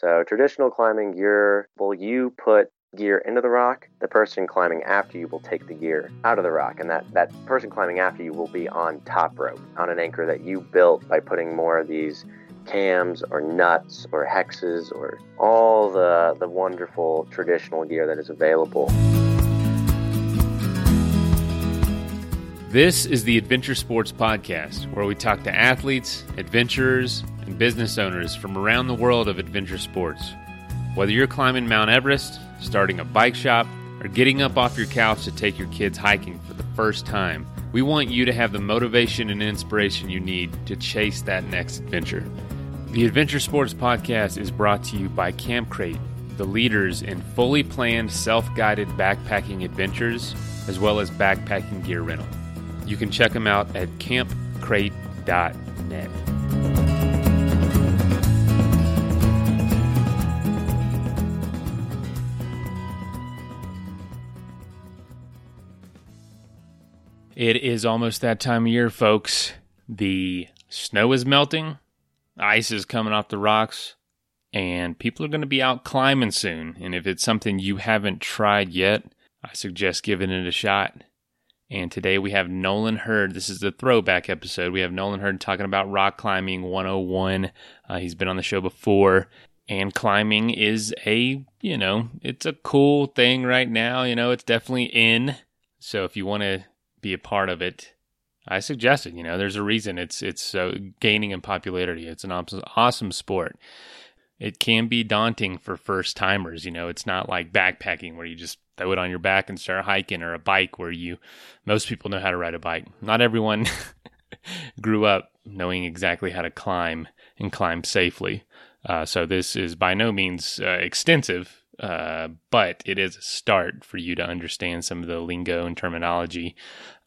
So traditional climbing gear, will you put gear into the rock, the person climbing after you will take the gear out of the rock, and that, that person climbing after you will be on top rope, on an anchor that you built by putting more of these cams or nuts or hexes or all the, the wonderful traditional gear that is available. This is the Adventure Sports Podcast, where we talk to athletes, adventurers, and business owners from around the world of adventure sports. Whether you're climbing Mount Everest, starting a bike shop, or getting up off your couch to take your kids hiking for the first time, we want you to have the motivation and inspiration you need to chase that next adventure. The Adventure Sports Podcast is brought to you by Camp Crate, the leaders in fully planned self guided backpacking adventures, as well as backpacking gear rental. You can check them out at campcrate.net. It is almost that time of year, folks. The snow is melting, ice is coming off the rocks, and people are going to be out climbing soon. And if it's something you haven't tried yet, I suggest giving it a shot. And today we have Nolan Hurd. This is the throwback episode. We have Nolan Hurd talking about rock climbing 101. Uh, he's been on the show before. And climbing is a, you know, it's a cool thing right now. You know, it's definitely in. So if you want to be a part of it, I suggest it. You know, there's a reason it's it's so gaining in popularity. It's an awesome sport. It can be daunting for first timers. You know, it's not like backpacking where you just throw it on your back and start hiking, or a bike where you most people know how to ride a bike. Not everyone grew up knowing exactly how to climb and climb safely. Uh, so this is by no means uh, extensive, uh, but it is a start for you to understand some of the lingo and terminology,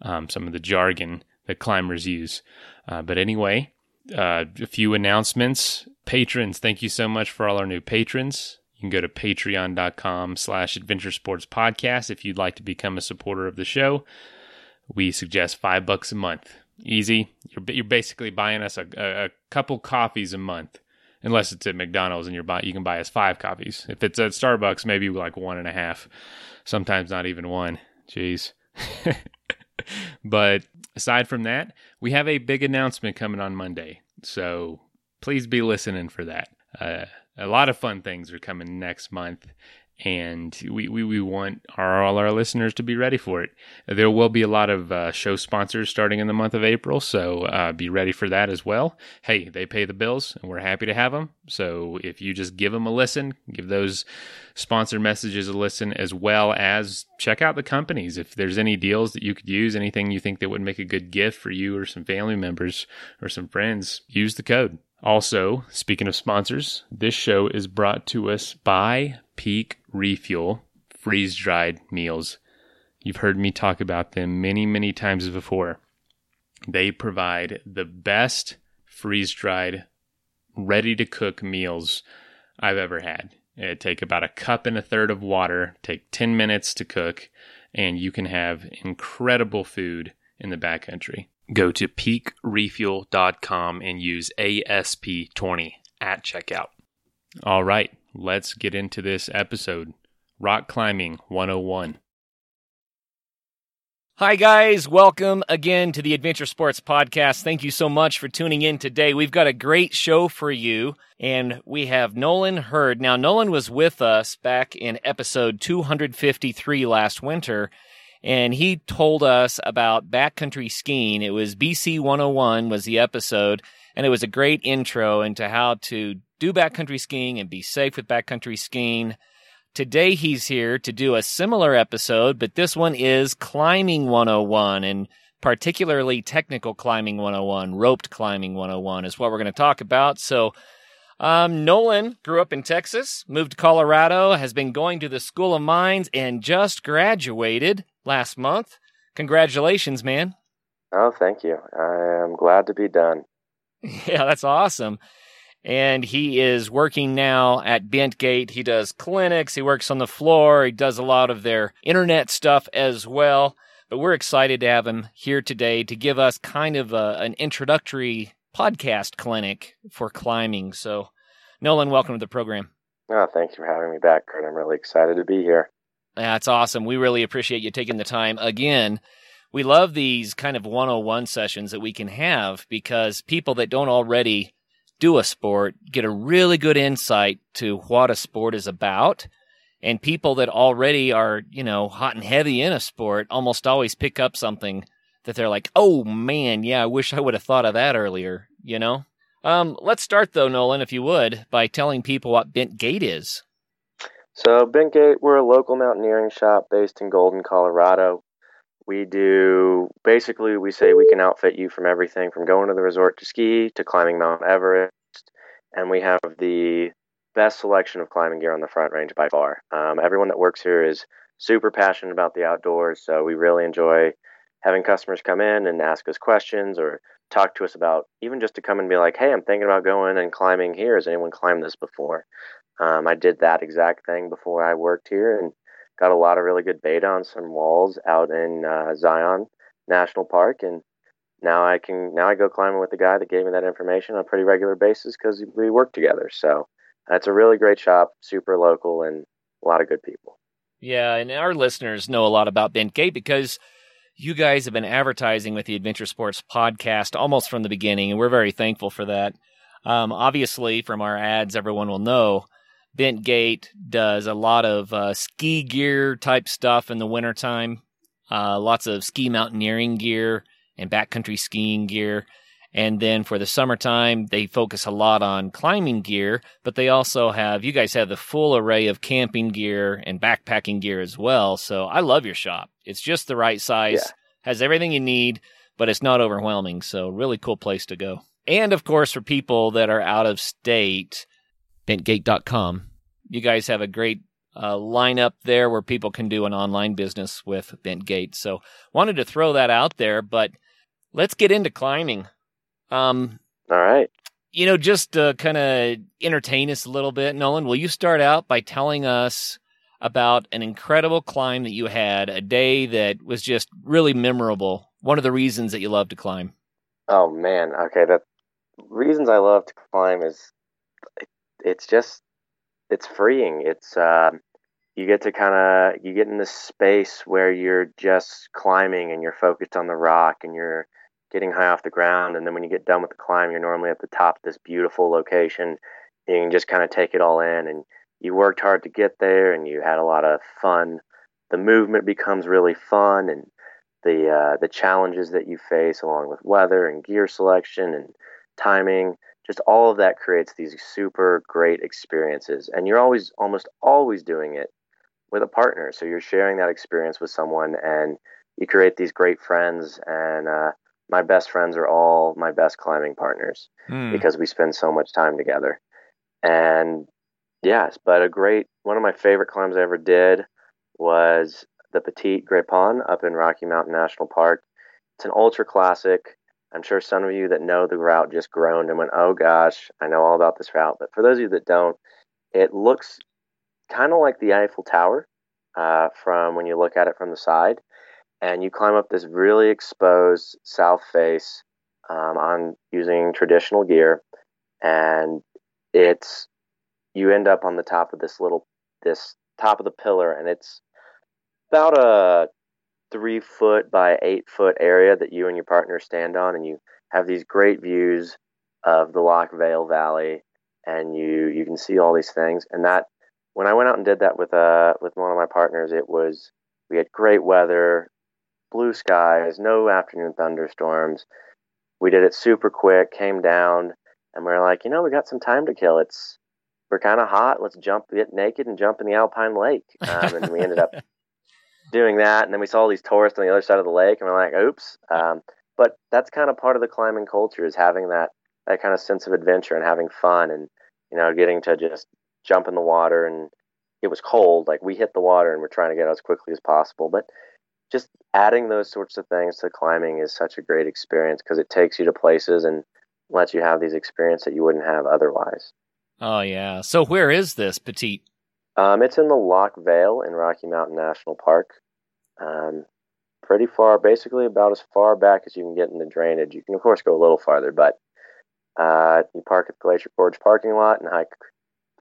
um, some of the jargon that climbers use. Uh, but anyway, uh, a few announcements. Patrons, thank you so much for all our new patrons. You can go to patreon.com slash adventure sports podcast if you'd like to become a supporter of the show. We suggest five bucks a month. Easy. You're, you're basically buying us a, a, a couple coffees a month unless it's at McDonald's and you're buy, you can buy us five copies. If it's at Starbucks, maybe like one and a half, sometimes not even one. Jeez. but aside from that, we have a big announcement coming on Monday. So please be listening for that. Uh, a lot of fun things are coming next month and we, we, we want our, all our listeners to be ready for it. There will be a lot of uh, show sponsors starting in the month of April, so uh, be ready for that as well. Hey, they pay the bills, and we're happy to have them. So if you just give them a listen, give those sponsor messages a listen, as well as check out the companies. If there's any deals that you could use, anything you think that would make a good gift for you or some family members or some friends, use the code. Also, speaking of sponsors, this show is brought to us by Peak Refuel freeze dried meals. You've heard me talk about them many, many times before. They provide the best freeze dried, ready to cook meals I've ever had. It take about a cup and a third of water, take 10 minutes to cook, and you can have incredible food in the backcountry. Go to peakrefuel.com and use ASP20 at checkout. All right, let's get into this episode Rock Climbing 101. Hi, guys. Welcome again to the Adventure Sports Podcast. Thank you so much for tuning in today. We've got a great show for you, and we have Nolan Hurd. Now, Nolan was with us back in episode 253 last winter, and he told us about backcountry skiing. It was BC 101 was the episode, and it was a great intro into how to do backcountry skiing and be safe with backcountry skiing. Today he's here to do a similar episode, but this one is climbing 101 and particularly technical climbing 101, roped climbing 101 is what we're going to talk about. So, um, Nolan grew up in Texas, moved to Colorado, has been going to the School of Mines, and just graduated last month. Congratulations, man. Oh, thank you. I am glad to be done. Yeah, that's awesome and he is working now at Bentgate. He does clinics, he works on the floor, he does a lot of their internet stuff as well. But we're excited to have him here today to give us kind of a, an introductory podcast clinic for climbing. So, Nolan, welcome to the program. Oh, thanks for having me back, Kurt. I'm really excited to be here. That's awesome. We really appreciate you taking the time. Again, we love these kind of 101 sessions that we can have because people that don't already do a sport get a really good insight to what a sport is about. And people that already are, you know, hot and heavy in a sport almost always pick up something that they're like, oh man, yeah, I wish I would have thought of that earlier, you know? Um, let's start though, Nolan, if you would, by telling people what Bent Gate is. So, Bent Gate, we're a local mountaineering shop based in Golden, Colorado. We do basically, we say we can outfit you from everything from going to the resort to ski to climbing Mount Everest. And we have the best selection of climbing gear on the front range by far. Um, everyone that works here is super passionate about the outdoors. So, we really enjoy having customers come in and ask us questions or talk to us about even just to come and be like, hey, I'm thinking about going and climbing here. Has anyone climbed this before? Um, I did that exact thing before I worked here and got a lot of really good beta on some walls out in uh, Zion National Park. And now I can now I go climbing with the guy that gave me that information on a pretty regular basis because we work together. So it's a really great shop, super local, and a lot of good people. Yeah, and our listeners know a lot about Bent Gate because you guys have been advertising with the Adventure Sports podcast almost from the beginning, and we're very thankful for that. Um, obviously, from our ads, everyone will know Bent Gate does a lot of uh, ski gear type stuff in the wintertime, uh, lots of ski mountaineering gear and backcountry skiing gear. And then for the summertime, they focus a lot on climbing gear, but they also have, you guys have the full array of camping gear and backpacking gear as well. So I love your shop. It's just the right size, yeah. has everything you need, but it's not overwhelming. So really cool place to go. And of course, for people that are out of state, bentgate.com. You guys have a great uh, lineup there where people can do an online business with Bentgate. So wanted to throw that out there, but let's get into climbing. Um, All right. You know, just to kind of entertain us a little bit, Nolan, will you start out by telling us about an incredible climb that you had, a day that was just really memorable? One of the reasons that you love to climb. Oh man, okay. The reasons I love to climb is it's just it's freeing. It's uh, you get to kind of you get in this space where you're just climbing and you're focused on the rock and you're getting high off the ground. And then when you get done with the climb, you're normally at the top of this beautiful location. You can just kind of take it all in. And you worked hard to get there, and you had a lot of fun. The movement becomes really fun, and the uh, the challenges that you face, along with weather and gear selection and timing, just all of that creates these super great experiences. And you're always, almost always doing it with a partner. So you're sharing that experience with someone, and you create these great friends and uh, my best friends are all my best climbing partners mm. because we spend so much time together. And yes, but a great one of my favorite climbs I ever did was the Petit Grepon up in Rocky Mountain National Park. It's an ultra classic. I'm sure some of you that know the route just groaned and went, "Oh gosh, I know all about this route." But for those of you that don't, it looks kind of like the Eiffel Tower uh, from when you look at it from the side and you climb up this really exposed south face um, on using traditional gear, and it's you end up on the top of this little this top of the pillar, and it's about a three foot by eight foot area that you and your partner stand on, and you have these great views of the Loch Vale Valley, and you you can see all these things. And that when I went out and did that with uh with one of my partners, it was we had great weather blue skies, no afternoon thunderstorms. We did it super quick, came down, and we are like, you know, we got some time to kill. It's we're kind of hot. Let's jump, get naked, and jump in the Alpine Lake. Um, and we ended up doing that. And then we saw all these tourists on the other side of the lake, and we're like, oops. Um, but that's kind of part of the climbing culture is having that that kind of sense of adventure and having fun, and you know, getting to just jump in the water. And it was cold. Like we hit the water, and we're trying to get out as quickly as possible. But just adding those sorts of things to climbing is such a great experience because it takes you to places and lets you have these experiences that you wouldn't have otherwise. Oh yeah. So where is this petite? Um, it's in the Loch Vale in Rocky Mountain National Park. Um, pretty far, basically about as far back as you can get in the drainage. You can of course go a little farther, but uh, you park at the Glacier Gorge parking lot and hike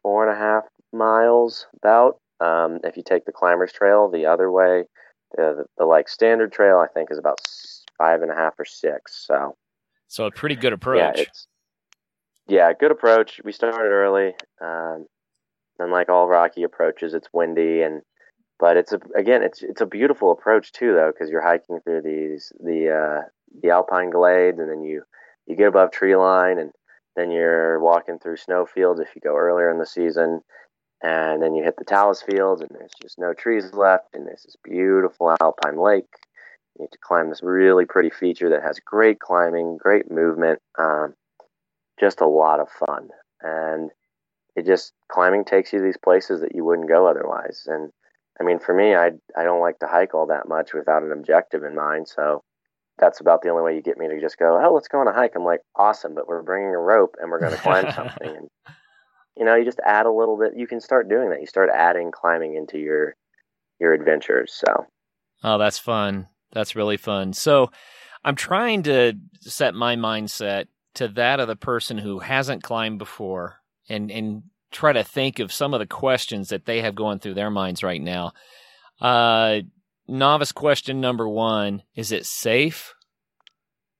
four and a half miles about. Um, if you take the climbers trail the other way, the, the, the like standard trail I think is about five and a half or six. So, so a pretty good approach. Yeah, yeah, good approach. We started early. Um, and like all rocky approaches, it's windy and but it's a again it's it's a beautiful approach too though because you're hiking through these the uh, the alpine glades and then you you get above tree line and then you're walking through snow fields if you go earlier in the season and then you hit the talus fields and there's just no trees left and there's this beautiful alpine lake. You need to climb this really pretty feature that has great climbing great movement um, just a lot of fun. And it just climbing takes you to these places that you wouldn't go otherwise. And I mean, for me, I I don't like to hike all that much without an objective in mind. So that's about the only way you get me to just go, oh, let's go on a hike. I'm like, awesome, but we're bringing a rope and we're going to climb something. And you know, you just add a little bit. You can start doing that. You start adding climbing into your your adventures. So, oh, that's fun. That's really fun. So, I'm trying to set my mindset to that of the person who hasn't climbed before and and try to think of some of the questions that they have going through their minds right now. Uh, novice question number one Is it safe?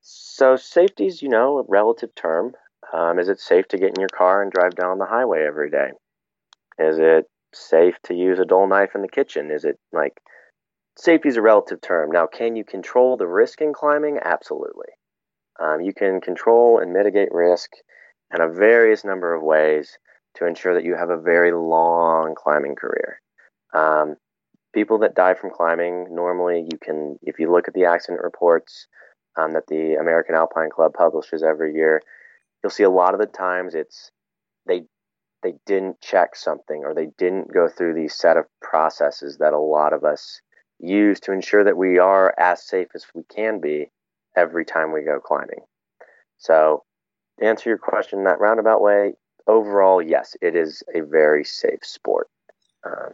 So, safety is, you know, a relative term. Um, is it safe to get in your car and drive down the highway every day? Is it safe to use a dull knife in the kitchen? Is it like safety is a relative term? Now, can you control the risk in climbing? Absolutely. Um, you can control and mitigate risk in a various number of ways to ensure that you have a very long climbing career. Um, people that die from climbing, normally you can, if you look at the accident reports um, that the American Alpine Club publishes every year, you'll see a lot of the times it's they they didn't check something or they didn't go through these set of processes that a lot of us use to ensure that we are as safe as we can be every time we go climbing. So, to answer your question in that roundabout way, overall, yes, it is a very safe sport. Um,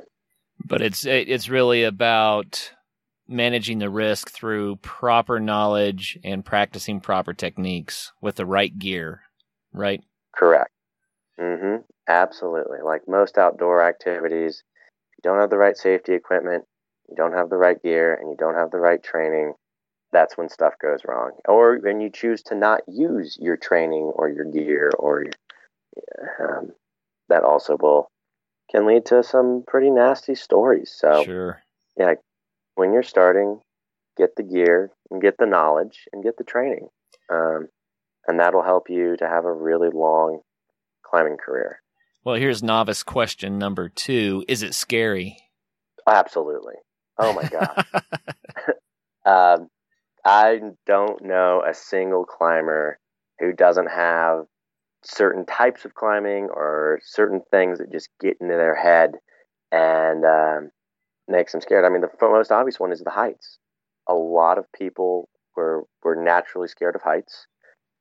but it's it's really about managing the risk through proper knowledge and practicing proper techniques with the right gear, right? Correct. Mm-hmm. Absolutely. Like most outdoor activities, if you don't have the right safety equipment, you don't have the right gear, and you don't have the right training, that's when stuff goes wrong. Or when you choose to not use your training or your gear or your um, that also will can lead to some pretty nasty stories. So sure, yeah, when you're starting, get the gear and get the knowledge and get the training, um, and that'll help you to have a really long climbing career. Well, here's novice question number two: Is it scary? Absolutely. Oh my god. um, I don't know a single climber who doesn't have certain types of climbing or certain things that just get into their head and um, makes them scared. I mean, the most obvious one is the heights. A lot of people were were naturally scared of heights,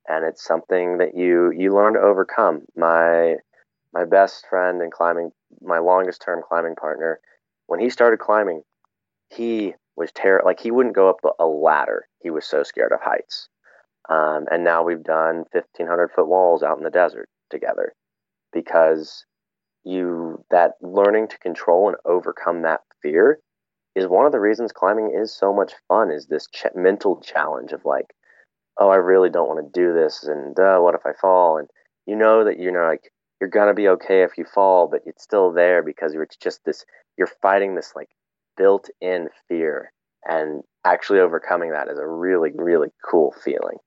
and it's something that you you learn to overcome. My my best friend and climbing, my longest term climbing partner, when he started climbing, he was terror like he wouldn't go up a ladder. He was so scared of heights. Um, and now we've done 1,500 foot walls out in the desert together because you that learning to control and overcome that fear is one of the reasons climbing is so much fun is this ch- mental challenge of like oh i really don't want to do this and uh, what if i fall? And you know that you're know, like you're gonna be okay if you fall but it's still there because you're just this you're fighting this like built-in fear and actually overcoming that is a really really cool feeling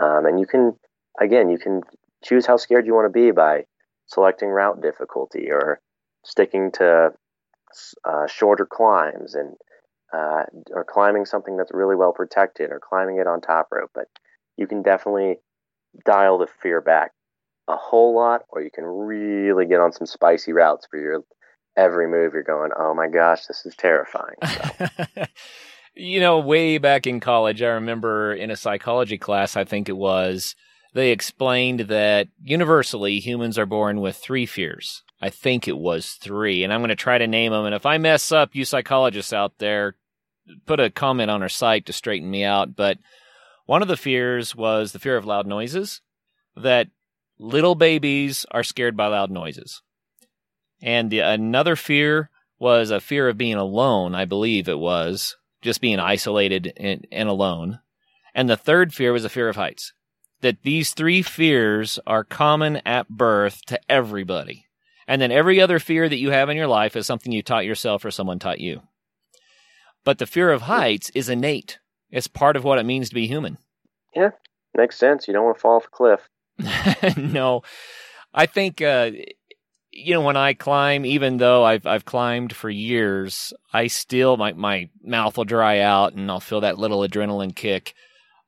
um, and you can, again, you can choose how scared you want to be by selecting route difficulty or sticking to uh, shorter climbs and uh, or climbing something that's really well protected or climbing it on top rope. But you can definitely dial the fear back a whole lot, or you can really get on some spicy routes for your every move. You're going, oh my gosh, this is terrifying. So. You know, way back in college, I remember in a psychology class, I think it was, they explained that universally humans are born with three fears. I think it was three, and I'm going to try to name them. And if I mess up, you psychologists out there, put a comment on our site to straighten me out. But one of the fears was the fear of loud noises, that little babies are scared by loud noises. And the, another fear was a fear of being alone, I believe it was, just being isolated and, and alone. And the third fear was a fear of heights. That these three fears are common at birth to everybody. And then every other fear that you have in your life is something you taught yourself or someone taught you. But the fear of heights is innate. It's part of what it means to be human. Yeah, makes sense. You don't want to fall off a cliff. no, I think uh, you know when I climb, even though I've I've climbed for years, I still my my mouth will dry out and I'll feel that little adrenaline kick,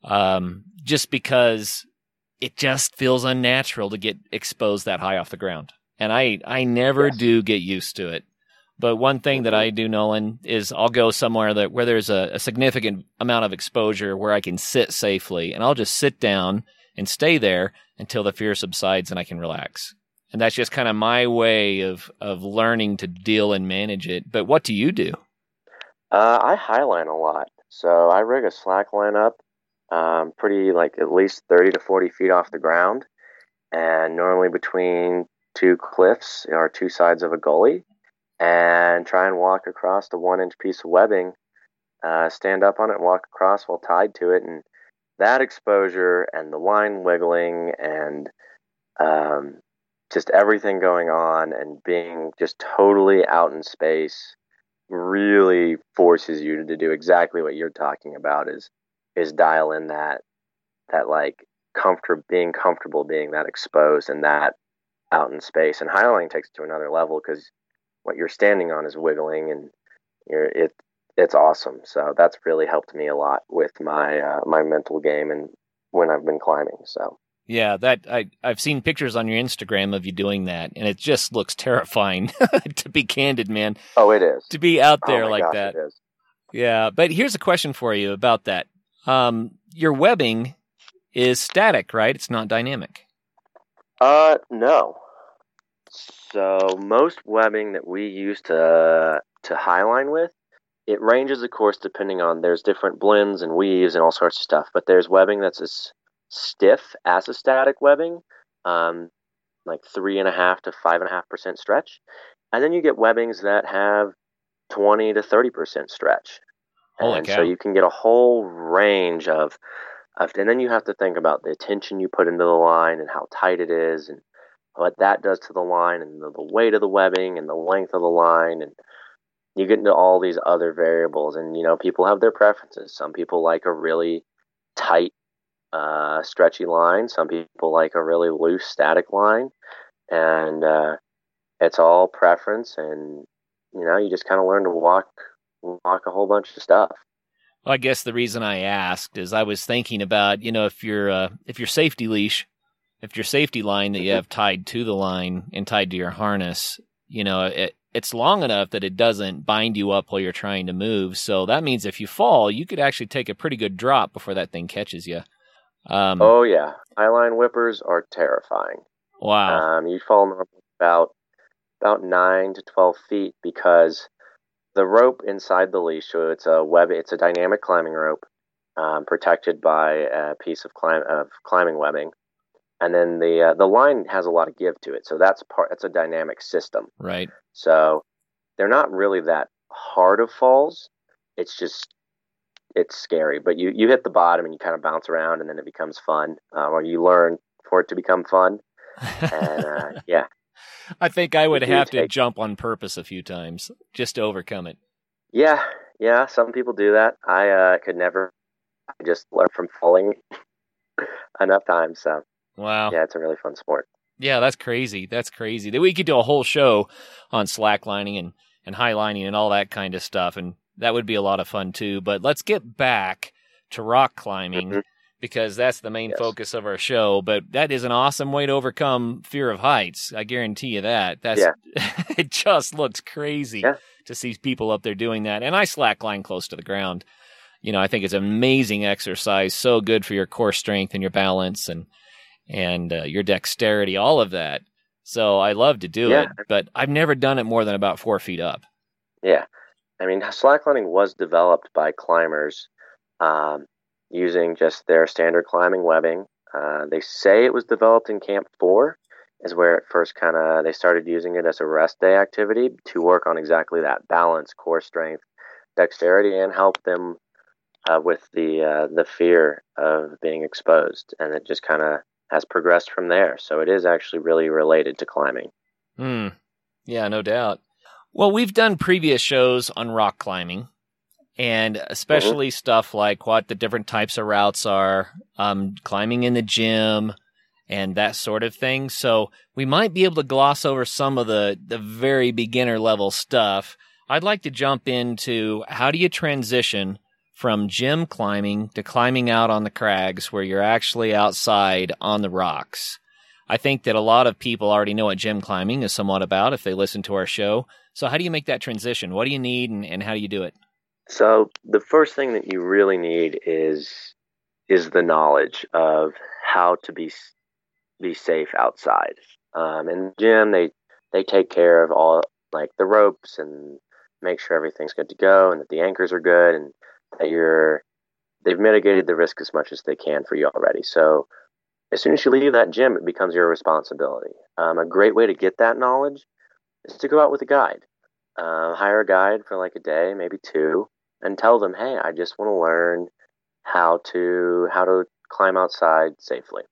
um, just because it just feels unnatural to get exposed that high off the ground, and I I never yes. do get used to it. But one thing that I do, Nolan, is I'll go somewhere that where there's a, a, significant amount of exposure where I can sit safely, and I'll just sit down and stay there until the fear subsides and I can relax. And that's just kind of my way of of learning to deal and manage it. But what do you do? Uh, I highline a lot, so I rig a slack line up, um, pretty like at least thirty to forty feet off the ground, and normally between two cliffs or two sides of a gully and try and walk across the one inch piece of webbing, uh, stand up on it walk across while tied to it. And that exposure and the line wiggling and um, just everything going on and being just totally out in space really forces you to do exactly what you're talking about is is dial in that that like comfort being comfortable being that exposed and that out in space and highlining takes it to another level because what you're standing on is wiggling and you're it it's awesome. So that's really helped me a lot with my uh, my mental game and when I've been climbing. So yeah, that I I've seen pictures on your Instagram of you doing that, and it just looks terrifying. to be candid, man. Oh, it is to be out there oh like gosh, that. Yeah, but here's a question for you about that. Um, your webbing is static, right? It's not dynamic. Uh, no. So most webbing that we use to to highline with, it ranges, of course, depending on there's different blends and weaves and all sorts of stuff. But there's webbing that's as stiff as a static webbing, um, like three and a half to five and a half percent stretch, and then you get webbings that have twenty to thirty percent stretch. Holy and cow. so you can get a whole range of, of, and then you have to think about the tension you put into the line and how tight it is and what that does to the line and the, the weight of the webbing and the length of the line and you get into all these other variables and you know people have their preferences some people like a really tight uh, stretchy line. Some people like a really loose static line. And uh, it's all preference. And you know you just kind of learn to walk walk a whole bunch of stuff. Well, I guess the reason I asked is I was thinking about, you know, if your uh, if your safety leash if your safety line that you have tied to the line and tied to your harness, you know, it, it's long enough that it doesn't bind you up while you're trying to move. So that means if you fall, you could actually take a pretty good drop before that thing catches you. Um, oh yeah, highline whippers are terrifying. Wow. Um, you fall about about nine to twelve feet because the rope inside the leash, so it's a web, it's a dynamic climbing rope, um, protected by a piece of, climb, of climbing webbing and then the uh, the line has a lot of give to it. So that's part. It's a dynamic system. Right. So they're not really that hard of falls. It's just it's scary, but you you hit the bottom and you kind of bounce around, and then it becomes fun, uh, or you learn for it to become fun. And uh, yeah, I think I would have to jump on purpose a few times just to overcome it. Yeah, yeah. Some people do that. I uh, could never. I just learn from falling enough times. So Wow. Yeah, it's a really fun sport. Yeah, that's crazy. That's crazy. That we could do a whole show on slacklining and and highlining and all that kind of stuff, and that would be a lot of fun too. But let's get back to rock climbing mm-hmm. because that's the main yes. focus of our show. But that is an awesome way to overcome fear of heights. I guarantee you that. That's yeah. it. Just looks crazy yeah. to see people up there doing that, and I slackline close to the ground. You know, I think it's amazing exercise, so good for your core strength and your balance and and uh, your dexterity, all of that. So I love to do yeah. it, but I've never done it more than about four feet up. Yeah. I mean, slacklining was developed by climbers um, using just their standard climbing webbing. Uh, they say it was developed in Camp 4 is where it first kind of they started using it as a rest day activity to work on exactly that balance, core strength, dexterity, and help them uh, with the uh, the fear of being exposed, and it just kind of has progressed from there. So it is actually really related to climbing. Hmm. Yeah, no doubt. Well, we've done previous shows on rock climbing, and especially mm-hmm. stuff like what the different types of routes are, um, climbing in the gym, and that sort of thing. So we might be able to gloss over some of the the very beginner level stuff. I'd like to jump into how do you transition from gym climbing to climbing out on the crags where you're actually outside on the rocks. I think that a lot of people already know what gym climbing is somewhat about if they listen to our show. So, how do you make that transition? What do you need and, and how do you do it? So, the first thing that you really need is is the knowledge of how to be be safe outside. Um, in the gym, they they take care of all like the ropes and make sure everything's good to go and that the anchors are good and that you're they've mitigated the risk as much as they can for you already. So as soon as you leave that gym, it becomes your responsibility. Um, a great way to get that knowledge is to go out with a guide. Uh, hire a guide for like a day, maybe two, and tell them, "Hey, I just want to learn how to how to climb outside safely."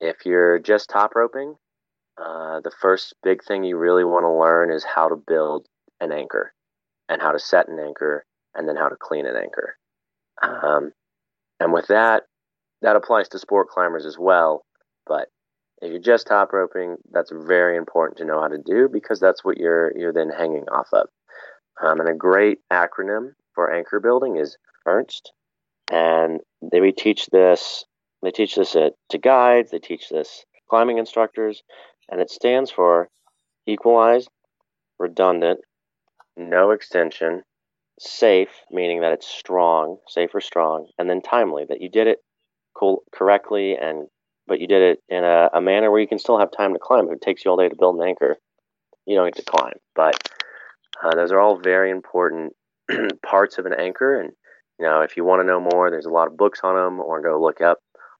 If you're just top roping, uh, the first big thing you really want to learn is how to build an anchor and how to set an anchor and then how to clean an anchor. Um, and with that, that applies to sport climbers as well. But if you're just top roping, that's very important to know how to do because that's what you're you're then hanging off of. Um, and a great acronym for anchor building is ERNEST, and they we teach this. They teach this at, to guides. They teach this climbing instructors, and it stands for equalized, redundant, no extension, safe, meaning that it's strong, safe or strong, and then timely, that you did it co- correctly and but you did it in a, a, manner where you can still have time to climb. If it takes you all day to build an anchor, you don't get to climb. But uh, those are all very important parts of an anchor. And you know, if you want to know more, there's a lot of books on them, or go look up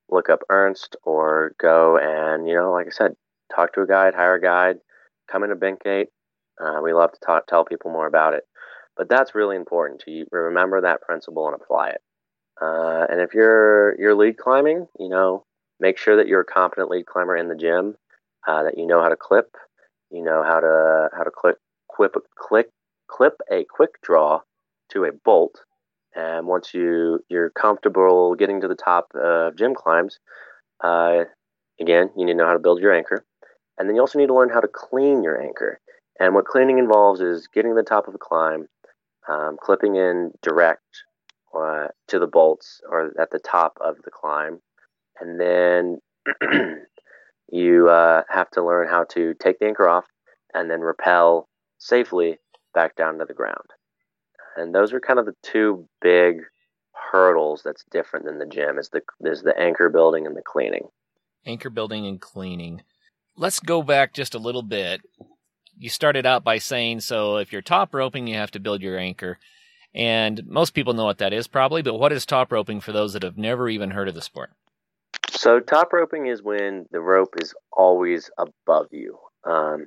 look up ERNEST, or go and you know, like I said, talk to a guide, hire a guide, come into Bentgate. Uh, we love to talk, tell people more about it. But that's really important to remember that principle and apply it. Uh, and if you're you're lead climbing, you know, make sure that you're a competent lead climber in the gym, uh, that you know how to clip, you know how to how to clip clip click clip a quick draw to a bolt. And once you you're comfortable getting to the top of gym climbs, uh, again, you need to know how to build your anchor, and then you also need to learn how to clean your anchor. And what cleaning involves is getting to the top of a climb, um, clipping in direct uh, to the bolts or at the top of the climb, and then you uh, have to learn how to take the anchor off and then rappel safely back down to the ground. And those are kind of the two big hurdles that's different than the gym is the is the anchor building and the cleaning. Anchor building and cleaning. Let's go back just a little bit you started out by saying so if you're top roping, you have to build your anchor. And most people know what that is probably, but what is top roping for those that have never even heard of the sport? So, top roping is when the rope is always above you. Um,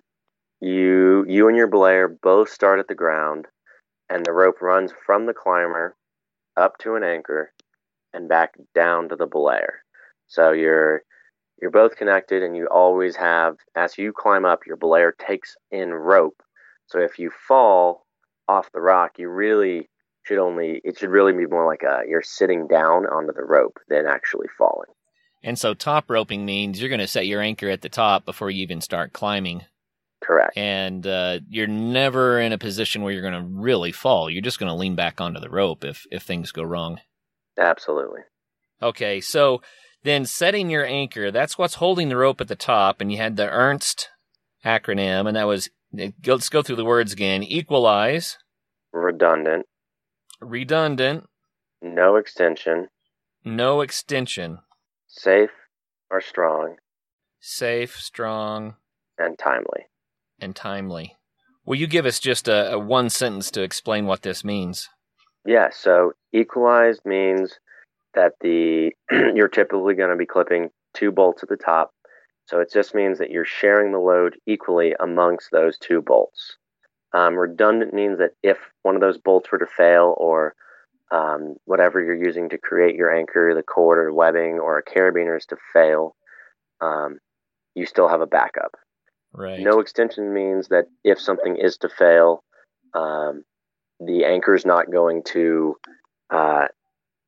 you, you and your belayer both start at the ground, and the rope runs from the climber up to an anchor and back down to the belayer. So you're you're both connected and you always have as you climb up your belayer takes in rope so if you fall off the rock you really should only it should really be more like a you're sitting down onto the rope than actually falling. And so top roping means you're going to set your anchor at the top before you even start climbing. Correct. And uh, you're never in a position where you're going to really fall. You're just going to lean back onto the rope if if things go wrong. Absolutely. Okay so then setting your anchor, that's what's holding the rope at the top. And you had the ERNEST acronym, and that was, let's go through the words again equalize, redundant, redundant, no extension, no extension, safe or strong, safe, strong, and timely. And timely. Will you give us just a, a one sentence to explain what this means? Yeah, so equalized means that the you're typically going to be clipping two bolts at the top. So it just means that you're sharing the load equally amongst those two bolts. Um, redundant means that if one of those bolts were to fail or um, whatever you're using to create your anchor, the cord or webbing or a carabiner is to fail, um, you still have a backup. Right. No extension means that if something is to fail, um, the anchor is not going to uh,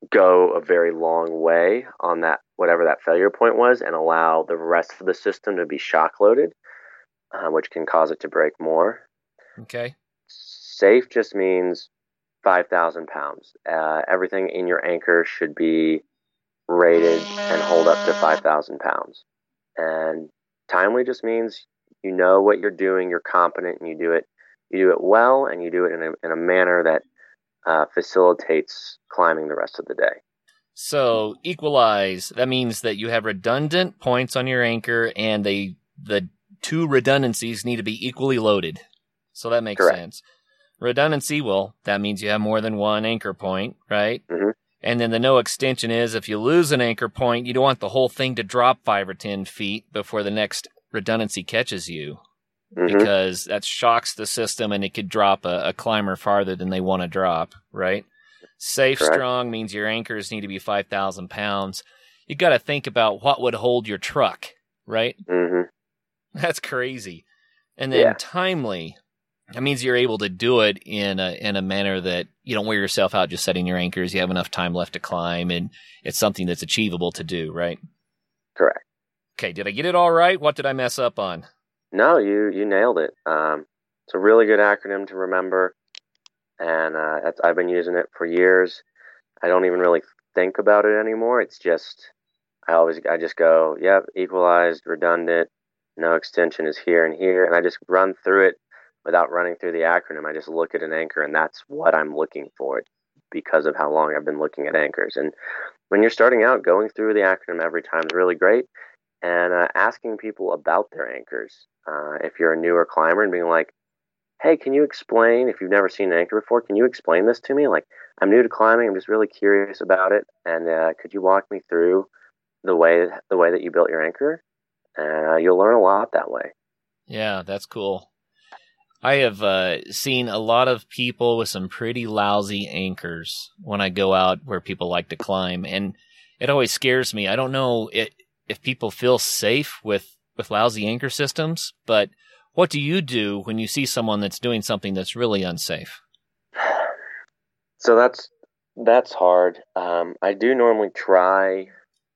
go a very long way on that whatever that failure point was and allow the rest of the system to be shock loaded, uh, which can cause it to break more. Okay. Safe just means 5,000 pounds. Uh, everything in your anchor should be rated and hold up to 5,000 pounds. And timely just means you know what you're doing, you're competent, and you do it. You do it well, and you do it in a, in a manner that uh, facilitates climbing the rest of the day. So equalize. That means that you have redundant points on your anchor, and they the two redundancies need to be equally loaded. So that makes Correct. sense. Redundancy, well, that means you have more than one anchor point, right? Mhm. And then the no extension is if you lose an anchor point, you don't want the whole thing to drop five or ten feet before the next redundancy catches you Mhm. because that shocks the system and it could drop a, a climber farther than they want to drop, right? Safe Correct. strong means your anchors need to be 5,000 pounds. You got to think about what would hold your truck, right? Mhm. That's crazy. And then Yeah. timely, that means you're able to do it in a, in a manner that you don't wear yourself out just setting your anchors. You have enough time left to climb and it's something that's achievable to do, right? Correct. Okay. Did I get it all right? What did I mess up on? No, you you nailed it. Um, it's a really good acronym to remember, and uh, I've been using it for years. I don't even really think about it anymore. It's just I always I just go, yep, equalized, redundant, no extension is here and here, and I just run through it without running through the acronym. I just look at an anchor, and that's what I'm looking for because of how long I've been looking at anchors. And when you're starting out, going through the acronym every time is really great and uh, asking people about their anchors. Uh, if you're a newer climber and being like, hey, can you explain, if you've never seen an anchor before, can you explain this to me? Like, I'm new to climbing, I'm just really curious about it, and uh, could you walk me through the way the way that you built your anchor? Uh, you'll learn a lot that way. Yeah, that's cool. I have uh, seen a lot of people with some pretty lousy anchors when I go out where people like to climb, and it always scares me. I don't know it, if people feel safe with with lousy anchor systems, but what do you do when you see someone that's doing something that's really unsafe? So that's that's hard. Um, I do normally try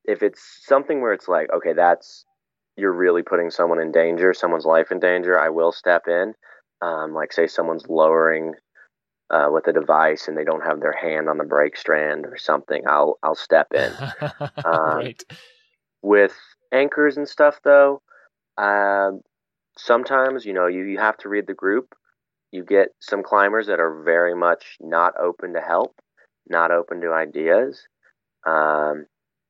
if it's something where it's like, okay, that's you're really putting someone in danger, someone's life in danger. I will step in. Um, like say someone's lowering uh, with a device and they don't have their hand on the brake strand or something. I'll I'll step in. right. With anchors and stuff, though, uh, sometimes you know you, you have to read the group. You get some climbers that are very much not open to help, not open to ideas, um,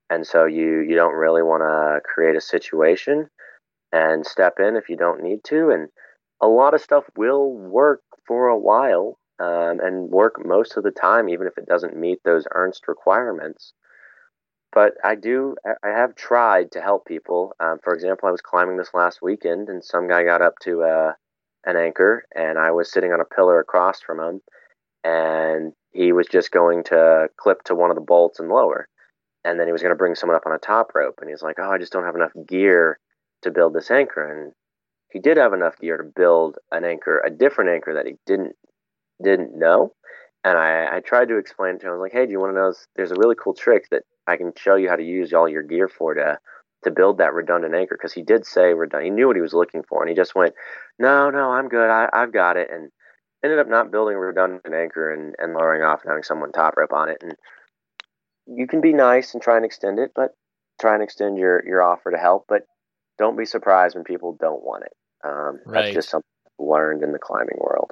and so you you don't really want to create a situation and step in if you don't need to. And a lot of stuff will work for a while um, and work most of the time, even if it doesn't meet those ERNEST requirements. But I do I have tried to help people. Um, for example, I was climbing this last weekend, and some guy got up to uh, an anchor, and I was sitting on a pillar across from him, and he was just going to clip to one of the bolts and lower, and then he was going to bring someone up on a top rope, and he's like, "Oh, I just don't have enough gear to build this anchor," and he did have enough gear to build an anchor, a different anchor that he didn't didn't know. And I, I tried to explain to him, I was like, hey, do you want to know? There's a really cool trick that I can show you how to use all your gear for to to build that redundant anchor because he did say redundant. He knew what he was looking for, and he just went, "No, no, I'm good. I, I've got it." And ended up not building a redundant anchor and, and lowering off and having someone top rope on it. And you can be nice and try and extend it, but try and extend your your offer to help. But don't be surprised when people don't want it. Um, Right. That's just something I've learned in the climbing world.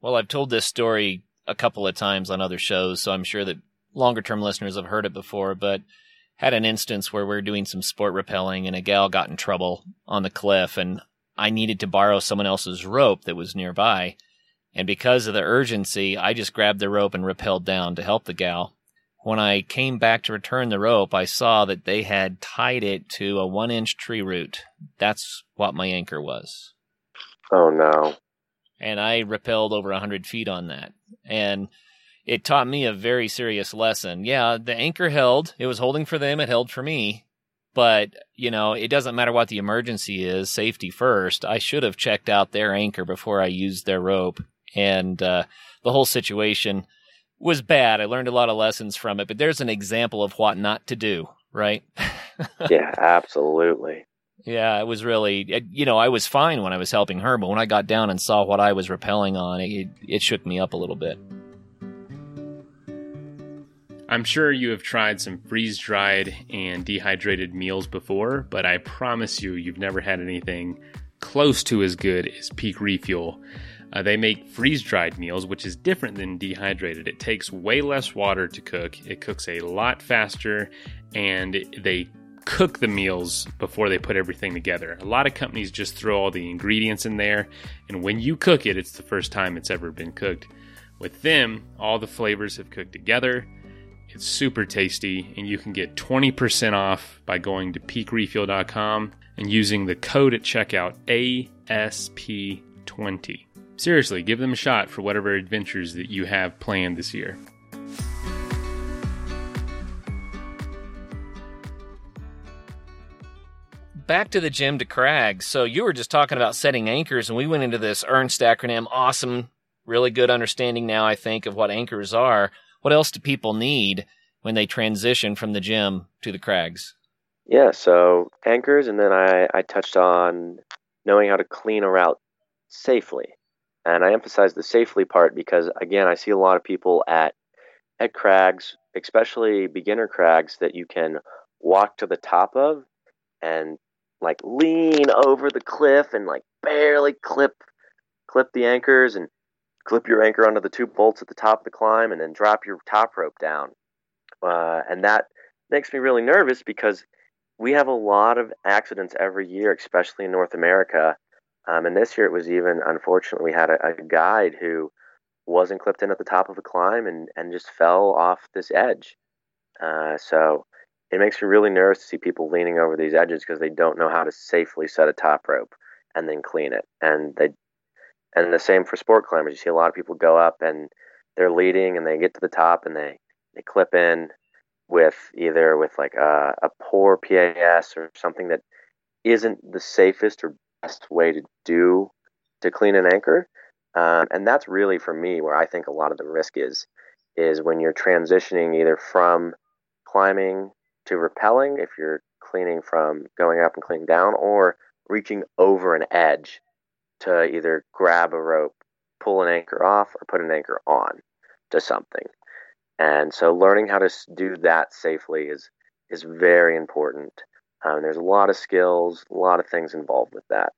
Well, I've told this story a couple of times on other shows, so I'm sure that longer term listeners have heard it before, but had an instance where we are doing some sport rappelling and a gal got in trouble on the cliff and I needed to borrow someone else's rope that was nearby. And because of the urgency, I just grabbed the rope and rappelled down to help the gal. When I came back to return the rope, I saw that they had tied it to a one inch tree root. That's what my anchor was. Oh no. And I repelled over a hundred feet on that. And it taught me a very serious lesson. Yeah, the anchor held. It was holding for them. It held for me. But, you know, it doesn't matter what the emergency is, safety first. I should have checked out their anchor before I used their rope. And uh, the whole situation was bad. I learned a lot of lessons from it, but there's an example of what not to do, right? yeah, absolutely. Yeah, it was really, you know, I was fine when I was helping her, but when I got down and saw what I was repelling on, it, it shook me up a little bit. I'm sure you have tried some freeze dried and dehydrated meals before, but I promise you, you've never had anything close to as good as Peak Refuel. Uh, they make freeze dried meals, which is different than dehydrated. It takes way less water to cook, it cooks a lot faster, and they cook the meals before they put everything together. A lot of companies just throw all the ingredients in there, and when you cook it, it's the first time it's ever been cooked. With them, all the flavors have cooked together. It's super tasty, and you can get 20% off by going to peakrefuel.com and using the code at checkout ASP20. Seriously, give them a shot for whatever adventures that you have planned this year. Back to the gym to Crags. So you were just talking about setting anchors, and we went into this ERNEST acronym. Awesome, really good understanding now, I think, of what anchors are. What else do people need when they transition from the gym to the crags? Yeah, so anchors, and then I, I touched on knowing how to clean a route safely. And I emphasize the safely part because, again, I see a lot of people at at crags, especially beginner crags, that you can walk to the top of and like lean over the cliff and like barely clip clip the anchors and clip your anchor onto the two bolts at the top of the climb, and then drop your top rope down. Uh, and that makes me really nervous because we have a lot of accidents every year, especially in North America. Um, and this year it was even, unfortunately, we had a, a, guide who wasn't clipped in at the top of a climb and, and just fell off this edge. Uh, so it makes me really nervous to see people leaning over these edges because they don't know how to safely set a top rope and then clean it. And they and the same for sport climbers. You see a lot of people go up and they're leading and they get to the top and they, they clip in with either with like a, a poor PAS or something that isn't the safest or best way to do to clean an anchor. Um, and that's really for me where I think a lot of the risk is is when you're transitioning either from climbing to rappelling, if you're cleaning from going up and cleaning down, or reaching over an edge to either grab a rope, pull an anchor off, or put an anchor on to something. And so learning how to do that safely is is very important. Um, there's a lot of skills, a lot of things involved with that.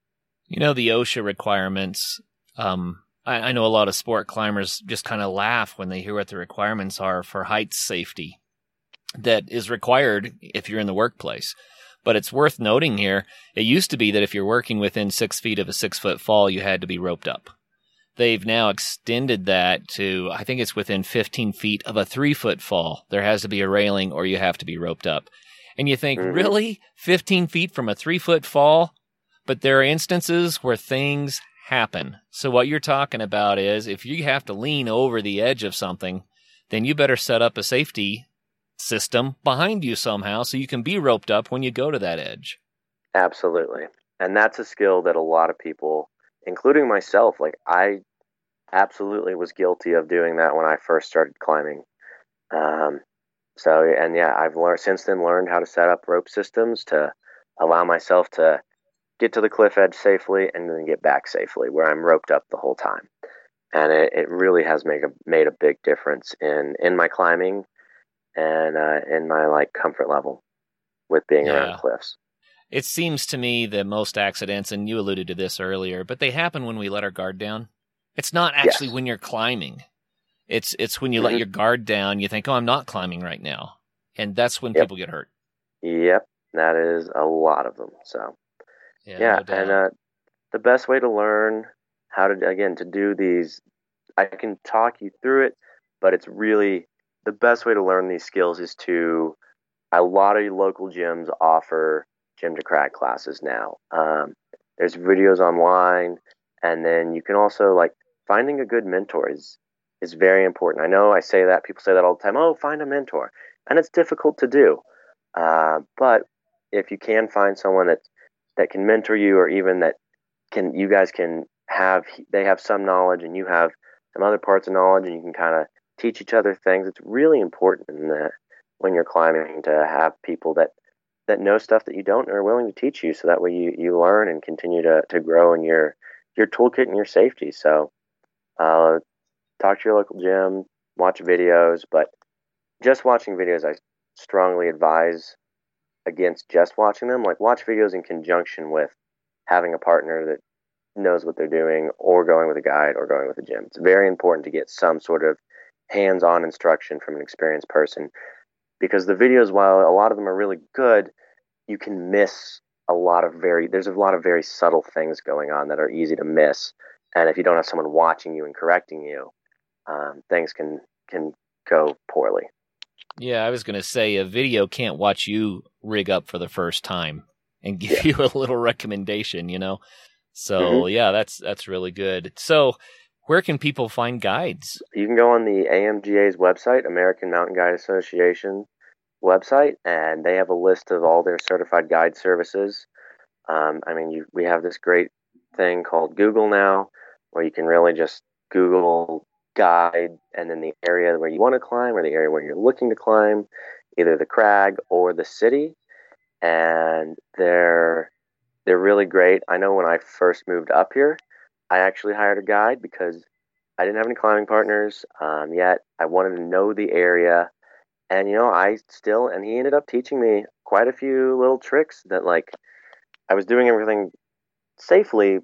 You know the OSHA requirements. Um, I, I know a lot of sport climbers just kind of laugh when they hear what the requirements are for height safety that is required if you're in the workplace. But it's worth noting here, it used to be that if you're working within six feet of a six foot fall, you had to be roped up. They've now extended that to, I think it's within 15 feet of a three foot fall. There has to be a railing or you have to be roped up. And you think, mm-hmm. really? 15 feet from a three foot fall? But there are instances where things happen. So what you're talking about is if you have to lean over the edge of something, then you better set up a safety system behind you somehow so you can be roped up when you go to that edge. Absolutely. And that's a skill that a lot of people, including myself, like I absolutely was guilty of doing that when I first started climbing. Um, so, and yeah, I've learned since then learned how to set up rope systems to allow myself to get to the cliff edge safely and then get back safely where I'm roped up the whole time. And it, it really has made a, made a big difference in, in my climbing and uh, in my like comfort level with being yeah. around cliffs. It seems to me that most accidents, and you alluded to this earlier, but they happen when we let our guard down. It's not actually yes. when you're climbing. It's it's when you mm-hmm. let your guard down. You think, "Oh, I'm not climbing right now," and that's when yep. people get hurt. Yep, that is a lot of them. So, yeah, yeah no and uh, the best way to learn how to again to do these, I can talk you through it, but it's really the best way to learn these skills is to a lot of local gyms offer gym to crag classes now. Um, there's videos online, and then you can also like finding a good mentor is is very important. I know I say that people say that all the time. Oh, find a mentor, and it's difficult to do. Uh, but if you can find someone that that can mentor you, or even that can you guys can have they have some knowledge and you have some other parts of knowledge, and you can kind of teach each other things. It's really important that when you're climbing to have people that that know stuff that you don't and are willing to teach you so that way you, you learn and continue to, to grow in your your toolkit and your safety so uh, talk to your local gym watch videos but just watching videos i strongly advise against just watching them. Like watch videos in conjunction with having a partner that knows what they're doing or going with a guide or going with a gym. It's very important to get some sort of hands-on instruction from an experienced person because the videos, while a lot of them are really good, you can miss a lot of very there's a lot of very subtle things going on that are easy to miss, and if you don't have someone watching you and correcting you, um, things can can go poorly. Yeah, I was going to say a video can't watch you rig up for the first time and give yeah. you a little recommendation, you know. So mm-hmm. yeah, that's that's really good. So where can people find guides? You can go on the AMGA's website, American Mountain Guide Association website, and they have a list of all their certified guide services. Um, I mean, you, we have this great thing called Google now, where you can really just Google guide and then the area where you want to climb or the area where you're looking to climb, either the crag or the city, and they're they're really great. I know when I first moved up here, I actually hired a guide because I didn't have any climbing partners um, yet. I wanted to know the area. And, you know, I still, and he ended up teaching me quite a few little tricks that, like, I was doing everything safely,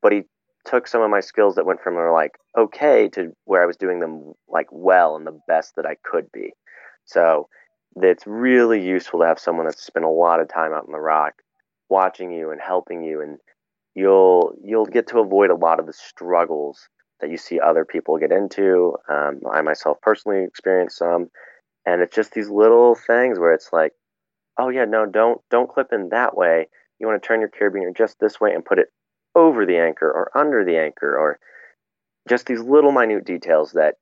but he took some of my skills that went from, like, okay to where I was doing them, like, well and the best that I could be. So it's really useful to have someone that's spent a lot of time out in the rock watching you and helping you and you'll you'll get to avoid a lot of the struggles that you see other people get into. Um, I myself personally experienced some, and it's just these little things where it's like, oh yeah, no, don't don't clip in that way. You want to turn your carabiner just this way and put it over the anchor or under the anchor, or just these little minute details that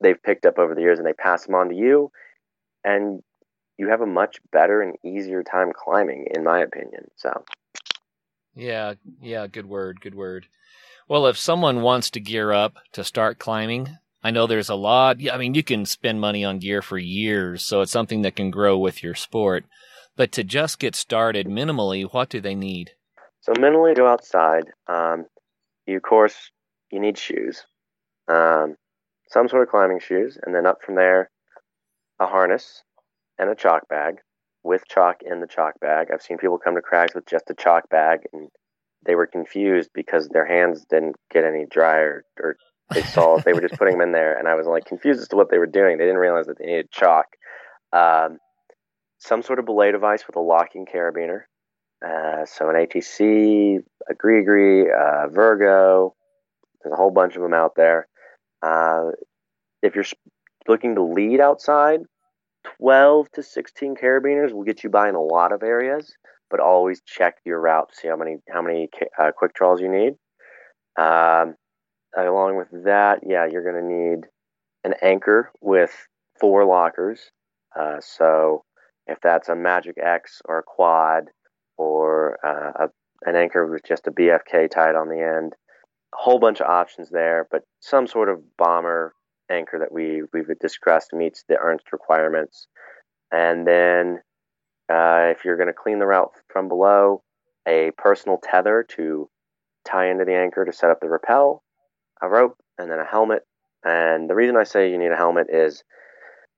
they've picked up over the years and they pass them on to you, and you have a much better and easier time climbing, in my opinion. So. Yeah, yeah, good word, good word. Well, if someone wants to gear up to start climbing, I know there's a lot. I mean, you can spend money on gear for years, so it's something that can grow with your sport. But to just get started minimally, what do they need? So, mentally go outside. Um, you, of course, you need shoes, um, some sort of climbing shoes, and then up from there, a harness and a chalk bag with chalk in the chalk bag. I've seen people come to crags with just a chalk bag and they were confused because their hands didn't get any drier or they saw they were just putting them in there and I was like confused as to what they were doing. They didn't realize that they needed chalk. Um, some sort of belay device with a locking carabiner. Uh, so an ATC, a Grigri, uh, Vergo. There's a whole bunch of them out there. Uh, if you're looking to lead outside, 12 to 16 carabiners will get you by in a lot of areas, but always check your route see how many how many uh, quick draws you need. Um, along with that, yeah, you're going to need an anchor with four lockers. Uh, so if that's a Magic X or a quad or uh, a, an anchor with just a BFK tied on the end, a whole bunch of options there, but some sort of bomber anchor that we we've discussed meets the ERNEST requirements. And then uh, if you're going to clean the route from below, a personal tether to tie into the anchor to set up the rappel, a rope, and then a helmet. And the reason I say you need a helmet is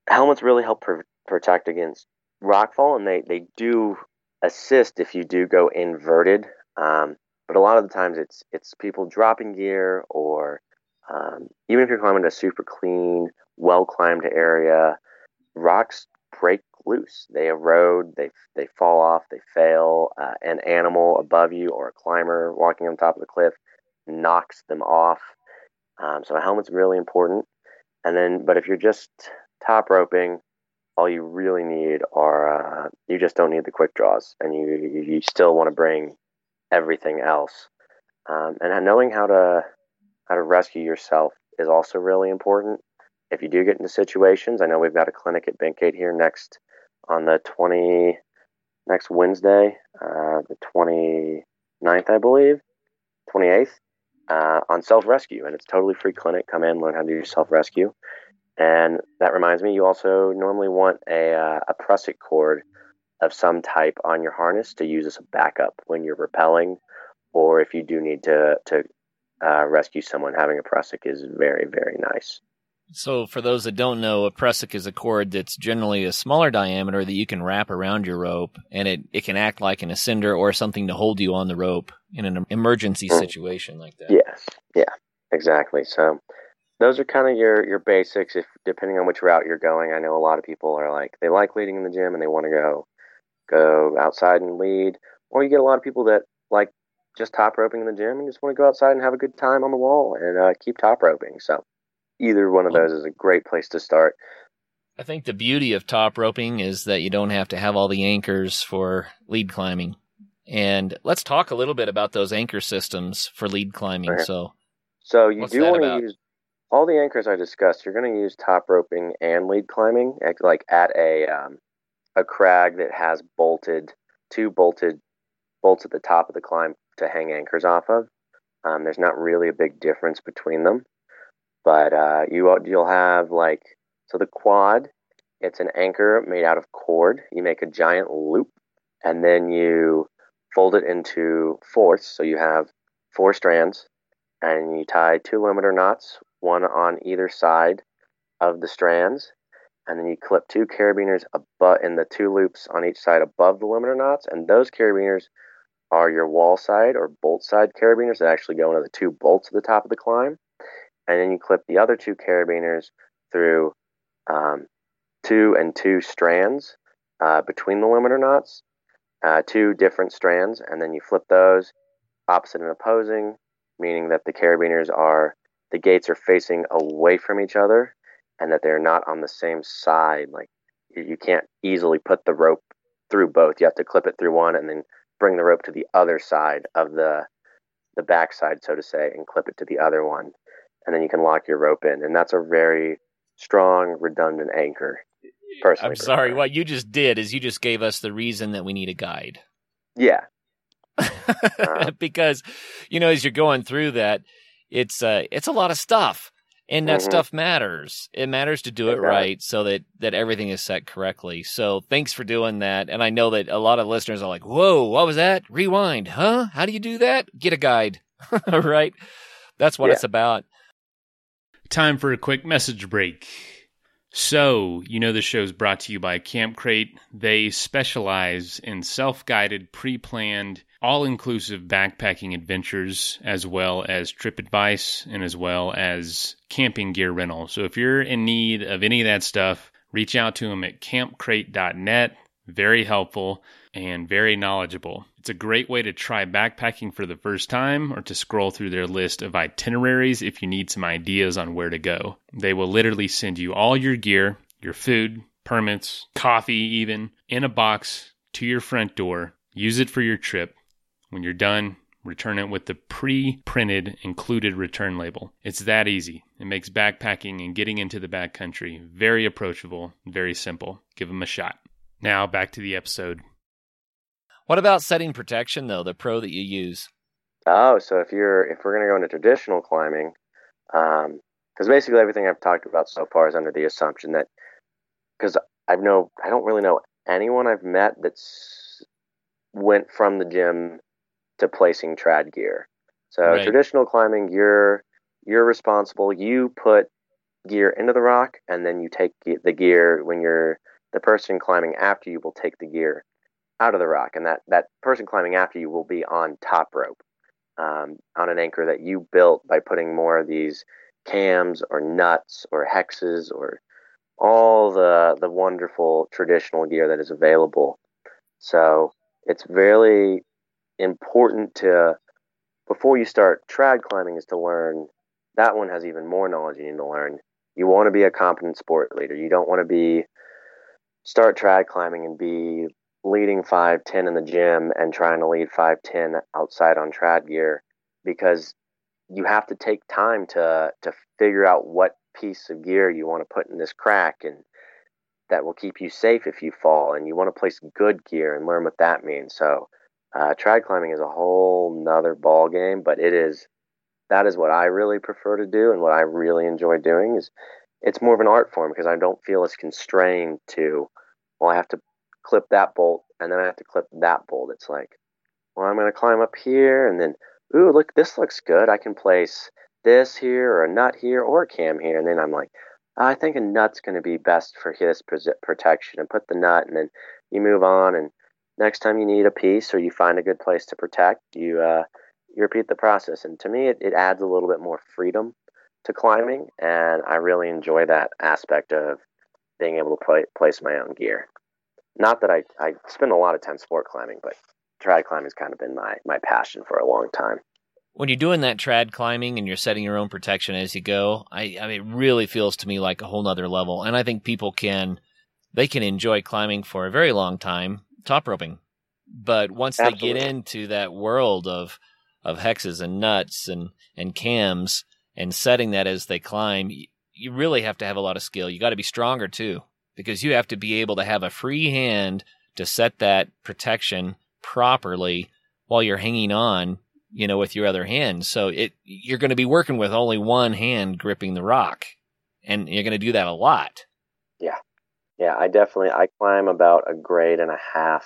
helmets really help pr- protect against rockfall, and they, they do assist if you do go inverted. Um, but a lot of the times it's it's people dropping gear or um, even if you're climbing a super clean, well climbed area, rocks break loose. They erode, they they fall off, they fail. Uh, an animal above you or a climber walking on top of the cliff knocks them off. Um, so a helmet's really important. And then, but if you're just top roping, all you really need are uh, you just don't need the quick draws, and you you still want to bring everything else. Um, and knowing how to how to rescue yourself is also really important. If you do get into situations, I know we've got a clinic at Bentgate here next on the 20 next Wednesday, uh, the 29th, I believe, 28th, uh, on self rescue, and it's totally free clinic. Come in, learn how to do self rescue. And that reminds me, you also normally want a, uh, a prusik cord of some type on your harness to use as a backup when you're rappelling, or if you do need to to uh, rescue someone. Having a prusik is very very nice. So, for those that don't know, a prusik is a cord that's generally a smaller diameter that you can wrap around your rope, and it, it can act like an ascender or something to hold you on the rope in an emergency mm. situation like that. Yes, yeah, exactly. So, those are kind of your your basics. If depending on which route you're going, I know a lot of people are like they like leading in the gym and they want to go go outside and lead, or you get a lot of people that like just top roping in the gym and just want to go outside and have a good time on the wall and uh, keep top roping. So either one of those is a great place to start. I think the beauty of top roping is that you don't have to have all the anchors for lead climbing. And let's talk a little bit about those anchor systems for lead climbing. Okay. So, so you do want to use all the anchors I discussed. You're going to use top roping and lead climbing, like at a um, a crag that has bolted two bolted bolts at the top of the climb to hang anchors off of. Um, there's not really a big difference between them. But uh, you you'll have like so the quad. It's an anchor made out of cord. You make a giant loop, and then you fold it into fourths. So you have four strands, and you tie two limiter knots, one on either side of the strands, and then you clip two carabiners above in the two loops on each side above the limiter knots, and those carabiners are your wall side or bolt side carabiners that actually go into the two bolts at the top of the climb. And then you clip the other two carabiners through um, two and two strands uh, between the limiter knots, uh, two different strands, and then you flip those opposite and opposing, meaning that the carabiners are the gates are facing away from each other and that they're not on the same side. Like you can't easily put the rope through both. You have to clip it through one and then bring the rope to the other side of the the backside, so to say, and clip it to the other one and then you can lock your rope in. And that's a very strong, redundant anchor. Personally, I'm sorry. What you just did is you just gave us the reason that we need a guide. Yeah. uh, because, you know, as you're going through that, it's uh, it's a lot of stuff, and that mm-hmm. stuff matters. It matters to do it, it right, so that that everything is set correctly. So thanks for doing that. And I know that a lot of listeners are like, "Whoa, what was that? Rewind, huh? How do you do that? Get a guide, right? That's what yeah. it's about." Time for a quick message break. So, you know, the show is brought to you by Camp Crate. They specialize in self guided, pre planned, all inclusive backpacking adventures, as well as trip advice and as well as camping gear rental. So, if you're in need of any of that stuff, reach out to them at campcrate.net. Very helpful and very knowledgeable. It's a great way to try backpacking for the first time or to scroll through their list of itineraries if you need some ideas on where to go. They will literally send you all your gear, your food, permits, coffee, even in a box to your front door. Use it for your trip. When you're done, return it with the pre printed included return label. It's that easy. It makes backpacking and getting into the backcountry very approachable, very simple. Give them a shot. Now, back to the episode. What about setting protection though, the pro that you use? Oh, so if you're if we're gonna go into traditional climbing, because um, basically everything I've talked about so far is under the assumption that because I know I don't really know anyone I've met that's went from the gym to placing trad gear. So right. traditional climbing, you're you're responsible. You put gear into the rock, and then you take the gear when you're the person climbing after you will take the gear out of the rock, and that that person climbing after you will be on top rope, um, on an anchor that you built by putting more of these cams or nuts or hexes or all the the wonderful traditional gear that is available. So it's really important to before you start trad climbing is to learn that one has even more knowledge you need to learn you want to be a competent sport leader. You don't want to be start trad climbing and be leading 510 in the gym and trying to lead 510 outside on trad gear because you have to take time to to figure out what piece of gear you want to put in this crack and that will keep you safe if you fall and you want to place good gear and learn what that means so uh, trad climbing is a whole nother ball game but it is that is what i really prefer to do and what i really enjoy doing is it's more of an art form because i don't feel as constrained to well i have to clip that bolt and then i have to clip that bolt. It's like well i'm going to climb up here and then ooh look this looks good. I can place this here or a nut here or a cam here. And then i'm like I think a nut's going to be best for this protection and put the nut and then you move on and next time you need a piece or you find a good place to protect you uh, you repeat the process. And to me it, it adds a little bit more freedom to climbing and I really enjoy that aspect of being able to play, place my own gear. Not that I, I spend a lot of time sport climbing but trad climbing has kind of been my, my passion for a long time. When you're doing that trad climbing and you're setting your own protection as you go, I, I mean, it really feels to me like a whole nother level. And I think people can, they can enjoy climbing for a very long time, top roping. But once Absolutely. they get into that world of, of hexes and nuts and, and cams and setting that as they climb, you really have to have a lot of skill. You got to be stronger too, because you have to be able to have a free hand to set that protection properly while you're hanging on you know, with your other hand. So it, you're going to be working with only one hand gripping the rock and you're going to do that a lot. Yeah. I definitely, I climb about a grade and a half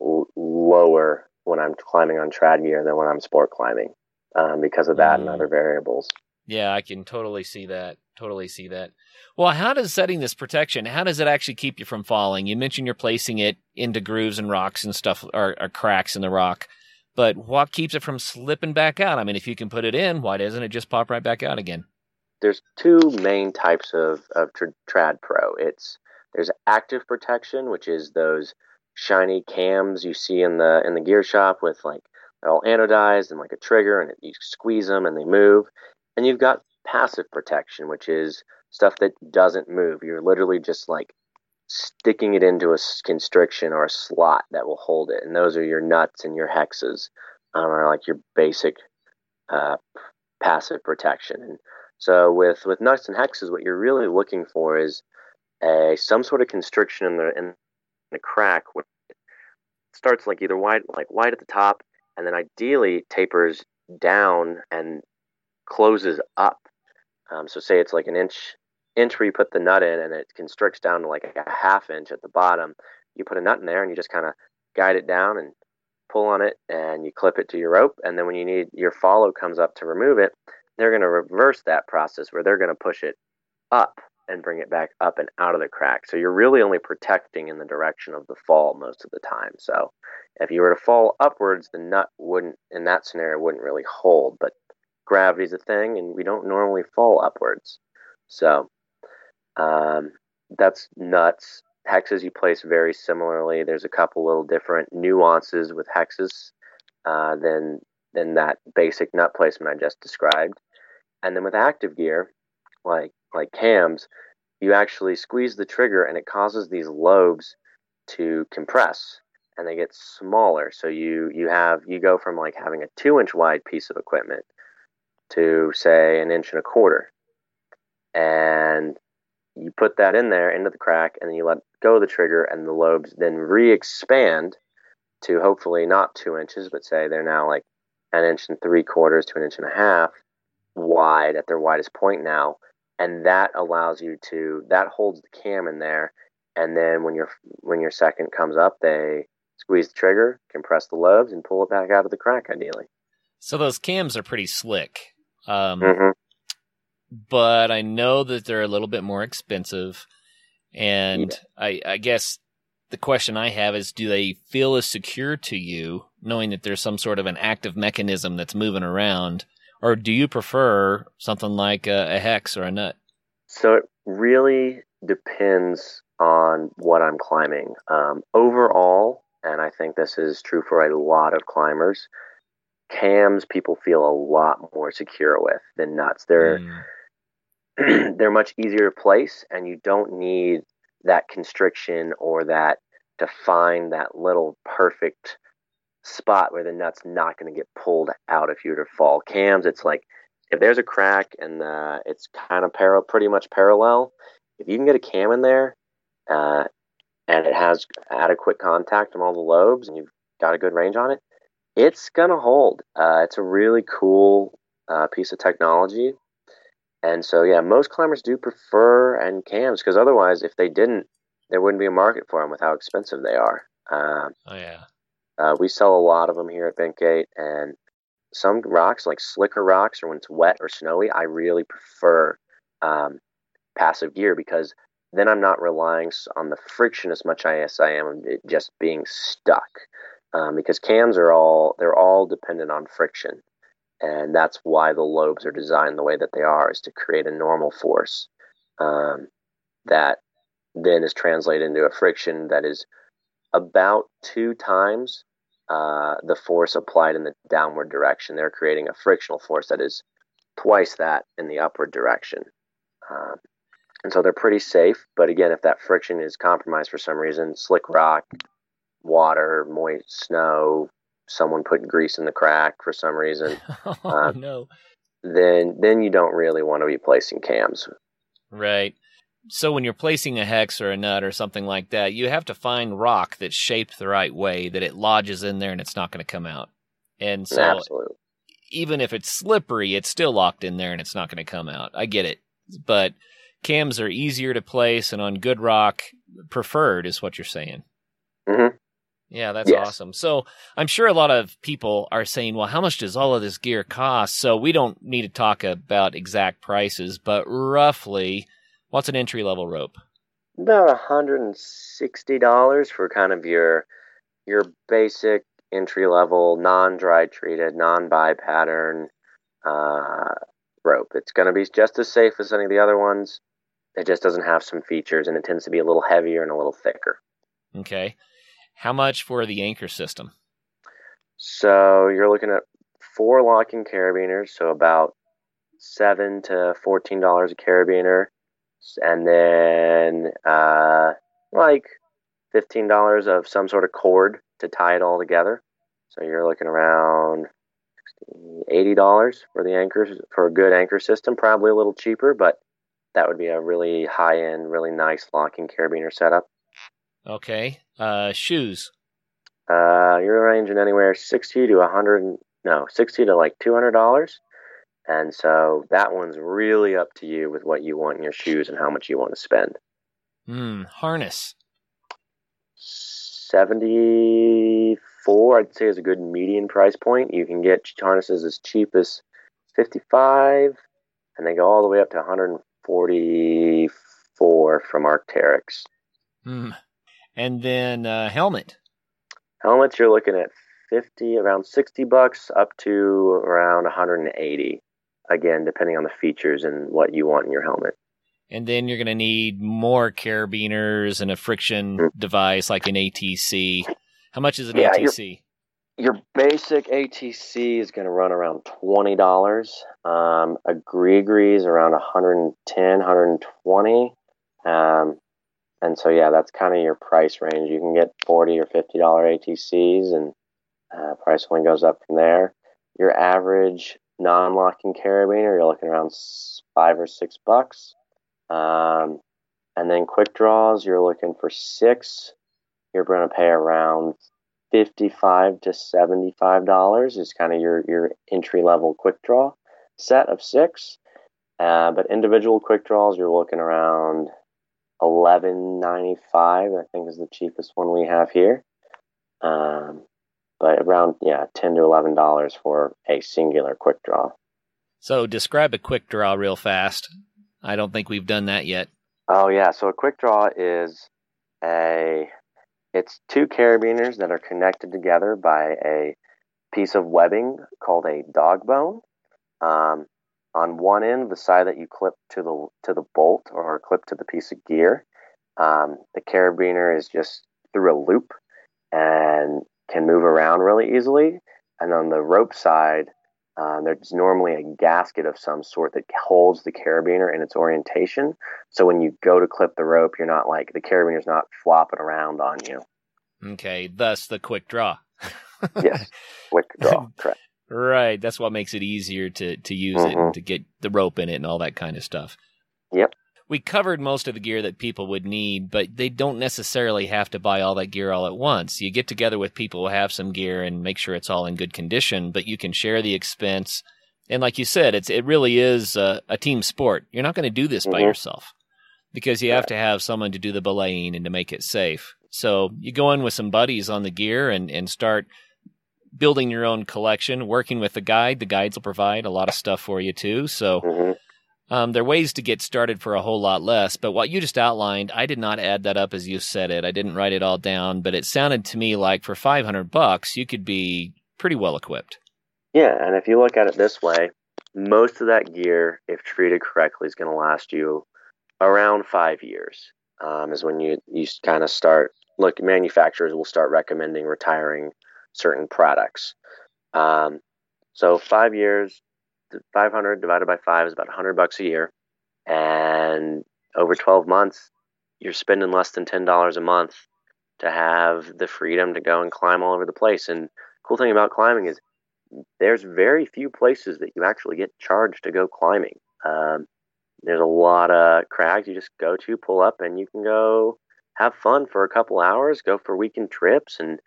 l- lower when I'm climbing on trad gear than when I'm sport climbing um, because of that mm. and other variables. Yeah, I can totally see that. Totally see that. Well, how does setting this protection, how does it actually keep you from falling? You mentioned you're placing it into grooves and rocks and stuff, or, or cracks in the rock. But what keeps it from slipping back out? I mean, if you can put it in, why doesn't it just pop right back out again? There's two main types of, of Trad Pro. It's there's active protection, which is those shiny cams you see in the in the gear shop with like they're all anodized and like a trigger, and it, you squeeze them and they move. And you've got passive protection, which is stuff that doesn't move. You're literally just like sticking it into a constriction or a slot that will hold it. And those are your nuts and your hexes, um, are like your basic uh, passive protection. And so with with nuts and hexes, what you're really looking for is a some sort of constriction in the in the crack. It starts like either wide, like wide at the top, and then ideally tapers down and closes up. Um, so say it's like an inch inch where you put the nut in and it constricts down to like a half inch at the bottom. You put a nut in there and you just kind of guide it down and pull on it and you clip it to your rope. And then when you need your follow comes up to remove it, they're going to reverse that process where they're going to push it up and bring it back up and out of the crack. So you're really only protecting in the direction of the fall most of the time. So if you were to fall upwards, the nut wouldn't, in that scenario, wouldn't really hold. But gravity's a thing and we don't normally fall upwards. So um, that's nuts. Hexes you place very similarly. There's a couple little different nuances with hexes uh, than than that basic nut placement I just described. And then with active gear, like like cams, you actually squeeze the trigger and it causes these lobes to compress and they get smaller. So you you have you go from like having a two inch wide piece of equipment to say an inch and a quarter. And you put that in there into the crack and then you let go of the trigger and the lobes then re-expand to hopefully not two inches but say they're now like an inch and three quarters to an inch and a half wide at their widest point now and that allows you to that holds the cam in there and then when your when your second comes up they squeeze the trigger compress the lobes and pull it back out of the crack ideally so those cams are pretty slick um, mm-hmm but I know that they're a little bit more expensive. And yeah. I, I guess the question I have is do they feel as secure to you knowing that there's some sort of an active mechanism that's moving around? Or do you prefer something like a, a hex or a nut? So it really depends on what I'm climbing. Um, overall, and I think this is true for a lot of climbers, cams people feel a lot more secure with than nuts. They're mm. they're much easier to place, and you don't need that constriction or that to find that little perfect spot where the nut's not going to get pulled out if you were to fall. Cams, it's like if there's a crack and uh, it's kind of par- pretty much parallel, if you can get a cam in there uh, and it has adequate contact on all the lobes and you've got a good range on it, it's gonna hold. Uh, it's a really cool uh, piece of technology, and so yeah, most climbers do prefer and cams because otherwise, if they didn't, there wouldn't be a market for them with how expensive they are. Um, oh yeah. Uh, we sell a lot of them here at Bentgate, and some rocks, like slicker rocks, or when it's wet or snowy, I really prefer um, passive gear because then I'm not relying on the friction as much as I am just being stuck. Um, because cams are all they're all dependent on friction, and that's why the lobes are designed the way that they are, is to create a normal force um, that then is translated into a friction that is about two times uh, the force applied in the downward direction. They're creating a frictional force that is twice that in the upward direction. Um, and so they're pretty safe. But again, if that friction is compromised for some reason, slick rock, water, moist snow, someone put grease in the crack for some reason, oh, uh, no. then then you don't really want to be placing cams. Right. So when you're placing a hex or a nut or something like that, you have to find rock that's shaped the right way that it lodges in there and it's not going to come out. And so Absolutely. even if it's slippery, it's still locked in there and it's not going to come out. I get it. But cams are easier to place and on good rock preferred is what you're saying. Mm-hmm. Yeah, that's yes. awesome. So I'm sure a lot of people are saying, well, how much does all of this gear cost? So we don't need to talk about exact prices, but roughly, what's an entry level rope? About $160 for kind of your your basic entry level, non dry treated, non bi pattern uh, rope. It's going to be just as safe as any of the other ones. It just doesn't have some features and it tends to be a little heavier and a little thicker. Okay. How much for the anchor system? So you're looking at four locking carabiners, so about seven to fourteen dollars a carabiner, and then uh, like fifteen dollars of some sort of cord to tie it all together. So you're looking around eighty dollars for the anchors for a good anchor system. Probably a little cheaper, but that would be a really high end, really nice locking carabiner setup. Okay. Uh, shoes. Uh, you're ranging anywhere sixty to a hundred. No, sixty to like two hundred dollars. And so that one's really up to you with what you want in your shoes and how much you want to spend. Hmm. Harness. Seventy-four, I'd say, is a good median price point. You can get harnesses as cheap as fifty-five, and they go all the way up to one hundred and forty-four from Arc'teryx. Hmm. And then uh, helmet. Helmets, you're looking at 50, around 60 bucks up to around 180. Again, depending on the features and what you want in your helmet. And then you're going to need more carabiners and a friction mm-hmm. device like an ATC. How much is an yeah, ATC? Your, your, basic ATC is going to run around twenty dollars. Um, a Grigri is around 110, 120. Um, and so yeah, that's kind of your price range. You can get forty or fifty dollar ATCs, and uh, price only goes up from there. Your average non-locking carabiner, you're looking around five or six bucks. Um, and then quick draws, you're looking for six. You're going to pay around fifty-five to seventy-five dollars. Is kind of your your entry-level quick draw set of six. Uh, but individual quick draws, you're looking around eleven ninety five. I think is the cheapest one we have here. Um, but around yeah, ten to eleven dollars for a singular quick draw. So describe a quick draw real fast. I don't think we've done that yet. Oh yeah, so a quick draw is a it's two carabiners that are connected together by a piece of webbing called a dog bone. Um, on one end, the side that you clip to the to the bolt or clip to the piece of gear, um, the carabiner is just through a loop and can move around really easily. And on the rope side, Um, there's normally a gasket of some sort that holds the carabiner in its orientation. So when you go to clip the rope, you're not like the carabiner's not flopping around on you. Okay, thus the quick draw. yes, quick draw, correct. Right, that's what makes it easier to to use Mhm. it to get the rope in it and all that kind of stuff. Yep. We covered most of the gear that people would need, but they don't necessarily have to buy all that gear all at once. You get together with people who have some gear and make sure it's all in good condition, but you can share the expense. And like you said, it's it really is a, a team sport. You're not going to do this by Mhm. yourself because you have to have someone to do the belaying and to make it safe. So you go in with some buddies on the gear and, and start building your own collection, working with the guide. The guides will provide a lot of stuff for you too. So hmm um, there are ways to get started for a whole lot less. But what you just outlined, I did not add that up as you said it. I didn't write it all down, but it sounded to me like for 500 bucks, you could be pretty well equipped. Yeah, and if you look at it this way, most of that gear, if treated correctly, is going to last you around five years. Um, is when you you kind of start look. Manufacturers will start recommending retiring certain products. Um, so five years, five hundred divided by five is about hundred bucks a year, and over twelve months, you're spending less than ten dollars a month to have the freedom to go and climb all over the place. And cool thing about climbing is there's very few places that you actually get charged to go climbing. Um, there's a lot of crags you just go to, pull up, and you can go have fun for a couple hours, go for weekend trips, and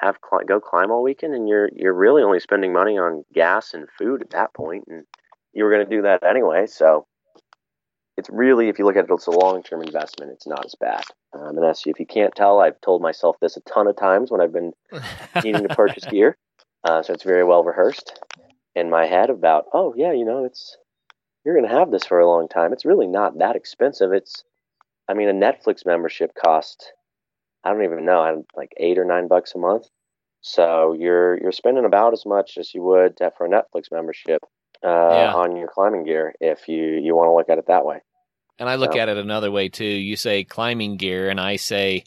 have cli- go climb all weekend. And you're you're really only spending money on gas and food at that point, and you were going to do that anyway. So it's really, if you look at it, it's a long term investment. It's not as bad. Um, and that's if you can't tell, I've told myself this a ton of times when I've been needing to purchase gear. Uh, so it's very well rehearsed in my head about, oh yeah, you know, it's you're going to have this for a long time. It's really not that expensive. It's, I mean, a Netflix membership cost, I don't even know, I- like eight or nine bucks a month. So you're you're spending about as much as you would for a Netflix membership uh, Yeah. on your climbing gear if you you want to look at it that way. And I look So- at it another way too. You say climbing gear, and I say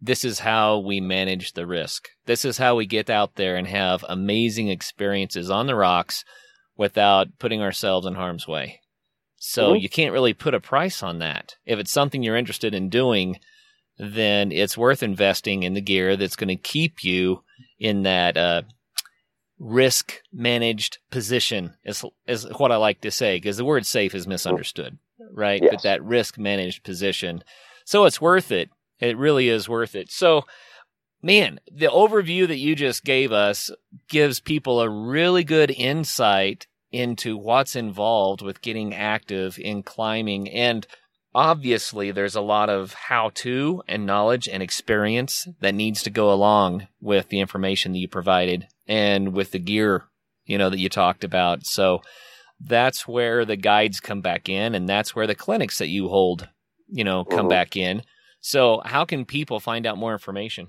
this is how we manage the risk. This is how we get out there and have amazing experiences on the rocks without putting ourselves in harm's way. So Mhm. you can't really put a price on that. If it's something you're interested in doing, then it's worth investing in the gear that's going to keep you in that uh, risk managed position is is what I like to say because the word safe is misunderstood, right? But that risk managed position. So it's worth it. It really is worth it. So man, the overview that you just gave us gives people a really good insight into what's involved with getting active in climbing and obviously there's a lot of how to and knowledge and experience that needs to go along with the information that you provided and with the gear you know that you talked about. So that's where the guides come back in and that's where the clinics that you hold you know come Mhm. back in. So how can people find out more information?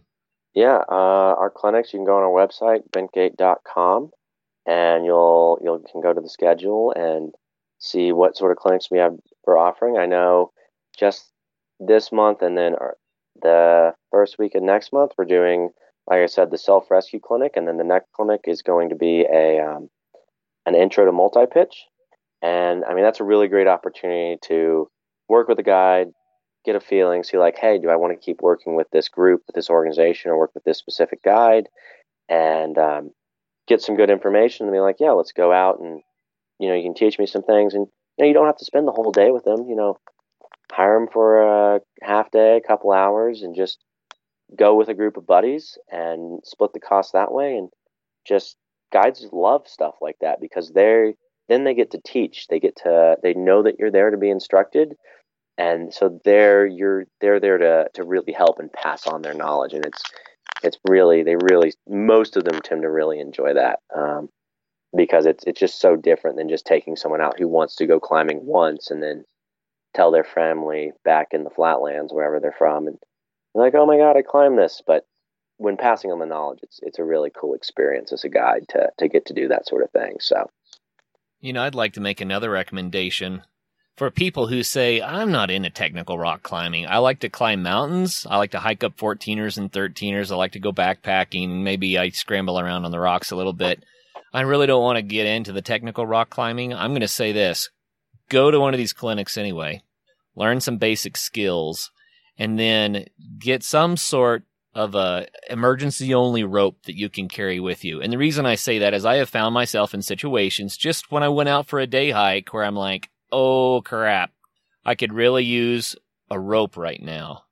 Yeah, uh, our clinics, you can go on our website, bentgate.com, and you'll you'll can go to the schedule and see what sort of clinics we have we're offering. I know just this month and then our, the first week of next month, we're doing, like I said, the self rescue clinic, and then the next clinic is going to be a um, an intro to multi pitch, and I mean that's a really great opportunity to work with a guide, get a feeling, see like, hey, do I want to keep working with this group, with this organization, or work with this specific guide, and um, get some good information, and be like, yeah, let's go out and you know you can teach me some things, and you know you don't have to spend the whole day with them, you know, hire them for a half day, a couple hours, and just go with a group of buddies and split the cost that way, and just guides love stuff like that because they're then they get to teach, they get to they know that you're there to be instructed and so they're you're they're there to to really help and pass on their knowledge and it's it's really they really most of them tend to really enjoy that um, because it's it's just so different than just taking someone out who wants to go climbing once and then tell their family back in the flatlands wherever they're from and they're like oh my god I climbed this but when passing on the knowledge it's it's a really cool experience as a guide to to get to do that sort of thing so You know, I'd like to make another recommendation for people who say, I'm not into technical rock climbing. I like to climb mountains. I like to hike up 14ers and 13ers. I like to go backpacking. Maybe I scramble around on the rocks a little bit. I really don't want to get into the technical rock climbing. I'm going to say this go to one of these clinics anyway, learn some basic skills, and then get some sort of a emergency only rope that you can carry with you. And the reason I say that is I have found myself in situations just when I went out for a day hike where I'm like, oh crap, I could really use a rope right now.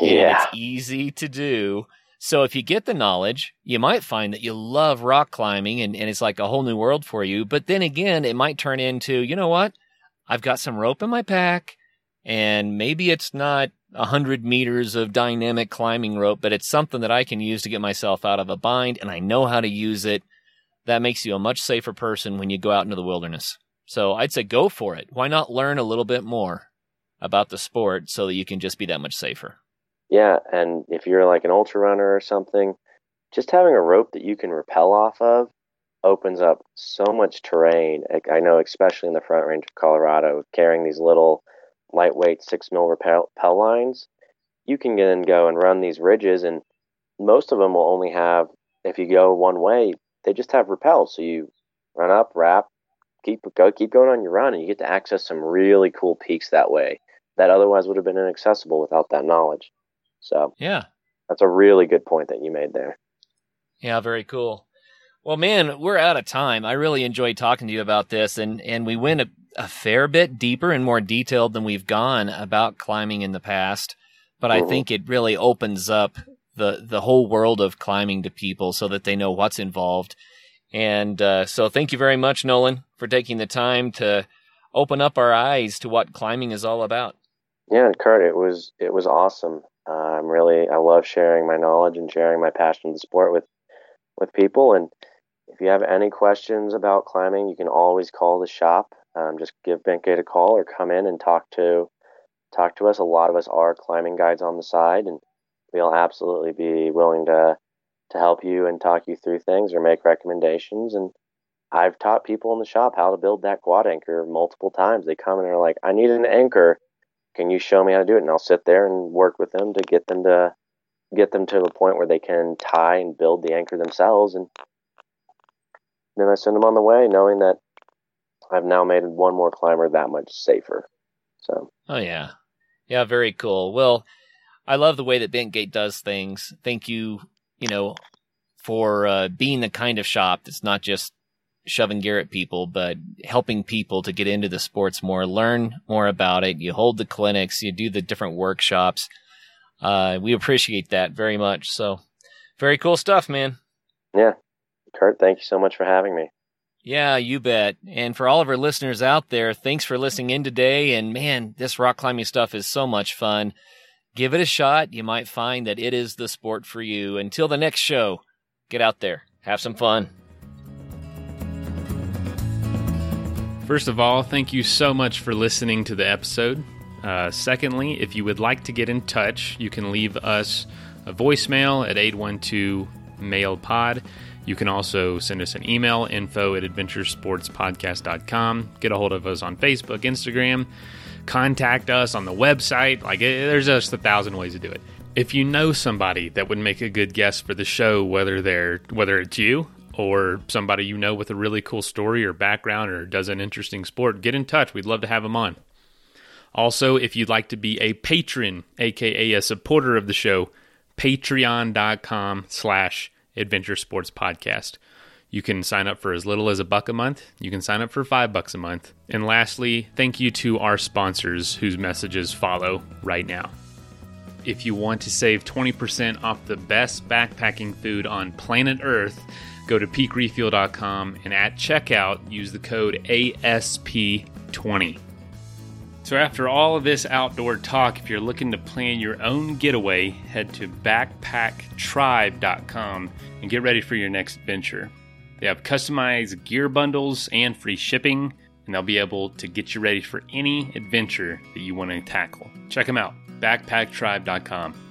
Yeah. And it's easy to do. So if you get the knowledge, you might find that you love rock climbing and, and it's like a whole new world for you. But then again, it might turn into, you know what? I've got some rope in my pack and maybe it's not a hundred meters of dynamic climbing rope, but it's something that I can use to get myself out of a bind and I know how to use it. That makes you a much safer person when you go out into the wilderness. So I'd say go for it. Why not learn a little bit more about the sport so that you can just be that much safer? Yeah, and if you're like an ultra runner or something, just having a rope that you can rappel off of opens up so much terrain. I know, especially in the Front Range of Colorado, carrying these little lightweight six mil rappel, rappel lines, you can then go and run these ridges, and most of them will only have, if you go one way, they just have rappels. So you run up, wrap, keep go, keep going on your run, and you get to access some really cool peaks that way that otherwise would have been inaccessible without that knowledge. So yeah, that's a really good point that you made there. Yeah, very cool. Well, man, we're out of time. I really enjoyed talking to you about this, and and we went a, a fair bit deeper and more detailed than we've gone about climbing in the past. But I mm-hmm. think it really opens up the the whole world of climbing to people so that they know what's involved. And uh, so, thank you very much, Nolan, for taking the time to open up our eyes to what climbing is all about. Yeah, and Kurt, it was it was awesome. Uh, I'm really I love sharing my knowledge and sharing my passion for the sport with with people. And if you have any questions about climbing, you can always call the shop. Um, just give Bentgate a call or come in and talk to talk to us. A lot of us are climbing guides on the side, and we'll absolutely be willing to to help you and talk you through things or make recommendations. And I've taught people in the shop how to build that quad anchor multiple times. They come and are like, "I need an anchor." Can you show me how to do it? And I'll sit there and work with them to get them to get them to the point where they can tie and build the anchor themselves. And then I send them on the way, knowing that I've now made one more climber that much safer. So. Oh yeah, yeah, very cool. Well, I love the way that Bentgate does things. Thank you, you know, for uh, being the kind of shop that's not just shoving gear at people, but helping people to get into the sports more, learn more about it. You hold the clinics, you do the different workshops. Uh, we appreciate that very much. So, very cool stuff, man. Yeah. Kurt, thank you so much for having me. Yeah, you bet. And for all of our listeners out there, thanks for listening in today. And man, this rock climbing stuff is so much fun. Give it a shot. You might find that it is the sport for you. Until the next show, get out there, have some fun. First of all, thank you so much for listening to the episode. Uh, secondly, if you would like to get in touch, you can leave us a voicemail at 812 mail pod. You can also send us an email, info at adventuresportspodcast.com. Get a hold of us on Facebook, Instagram. Contact us on the website. Like, there's just a thousand ways to do it. If you know somebody that would make a good guest for the show, whether they're whether it's you or somebody you know with a really cool story or background or does an interesting sport, get in touch. We'd love to have them on. Also, if you'd like to be a patron, aka a supporter of the show, patreon.com slash adventure sports podcast. You can sign up for as little as a buck a month. You can sign up for five bucks a month. And lastly, thank you to our sponsors whose messages follow right now. If you want to save 20% off the best backpacking food on planet Earth, go to peakrefuel.com and at checkout use the code ASP20. So, after all of this outdoor talk, if you're looking to plan your own getaway, head to backpacktribe.com and get ready for your next adventure. They have customized gear bundles and free shipping, and they'll be able to get you ready for any adventure that you want to tackle. Check them out, backpacktribe.com.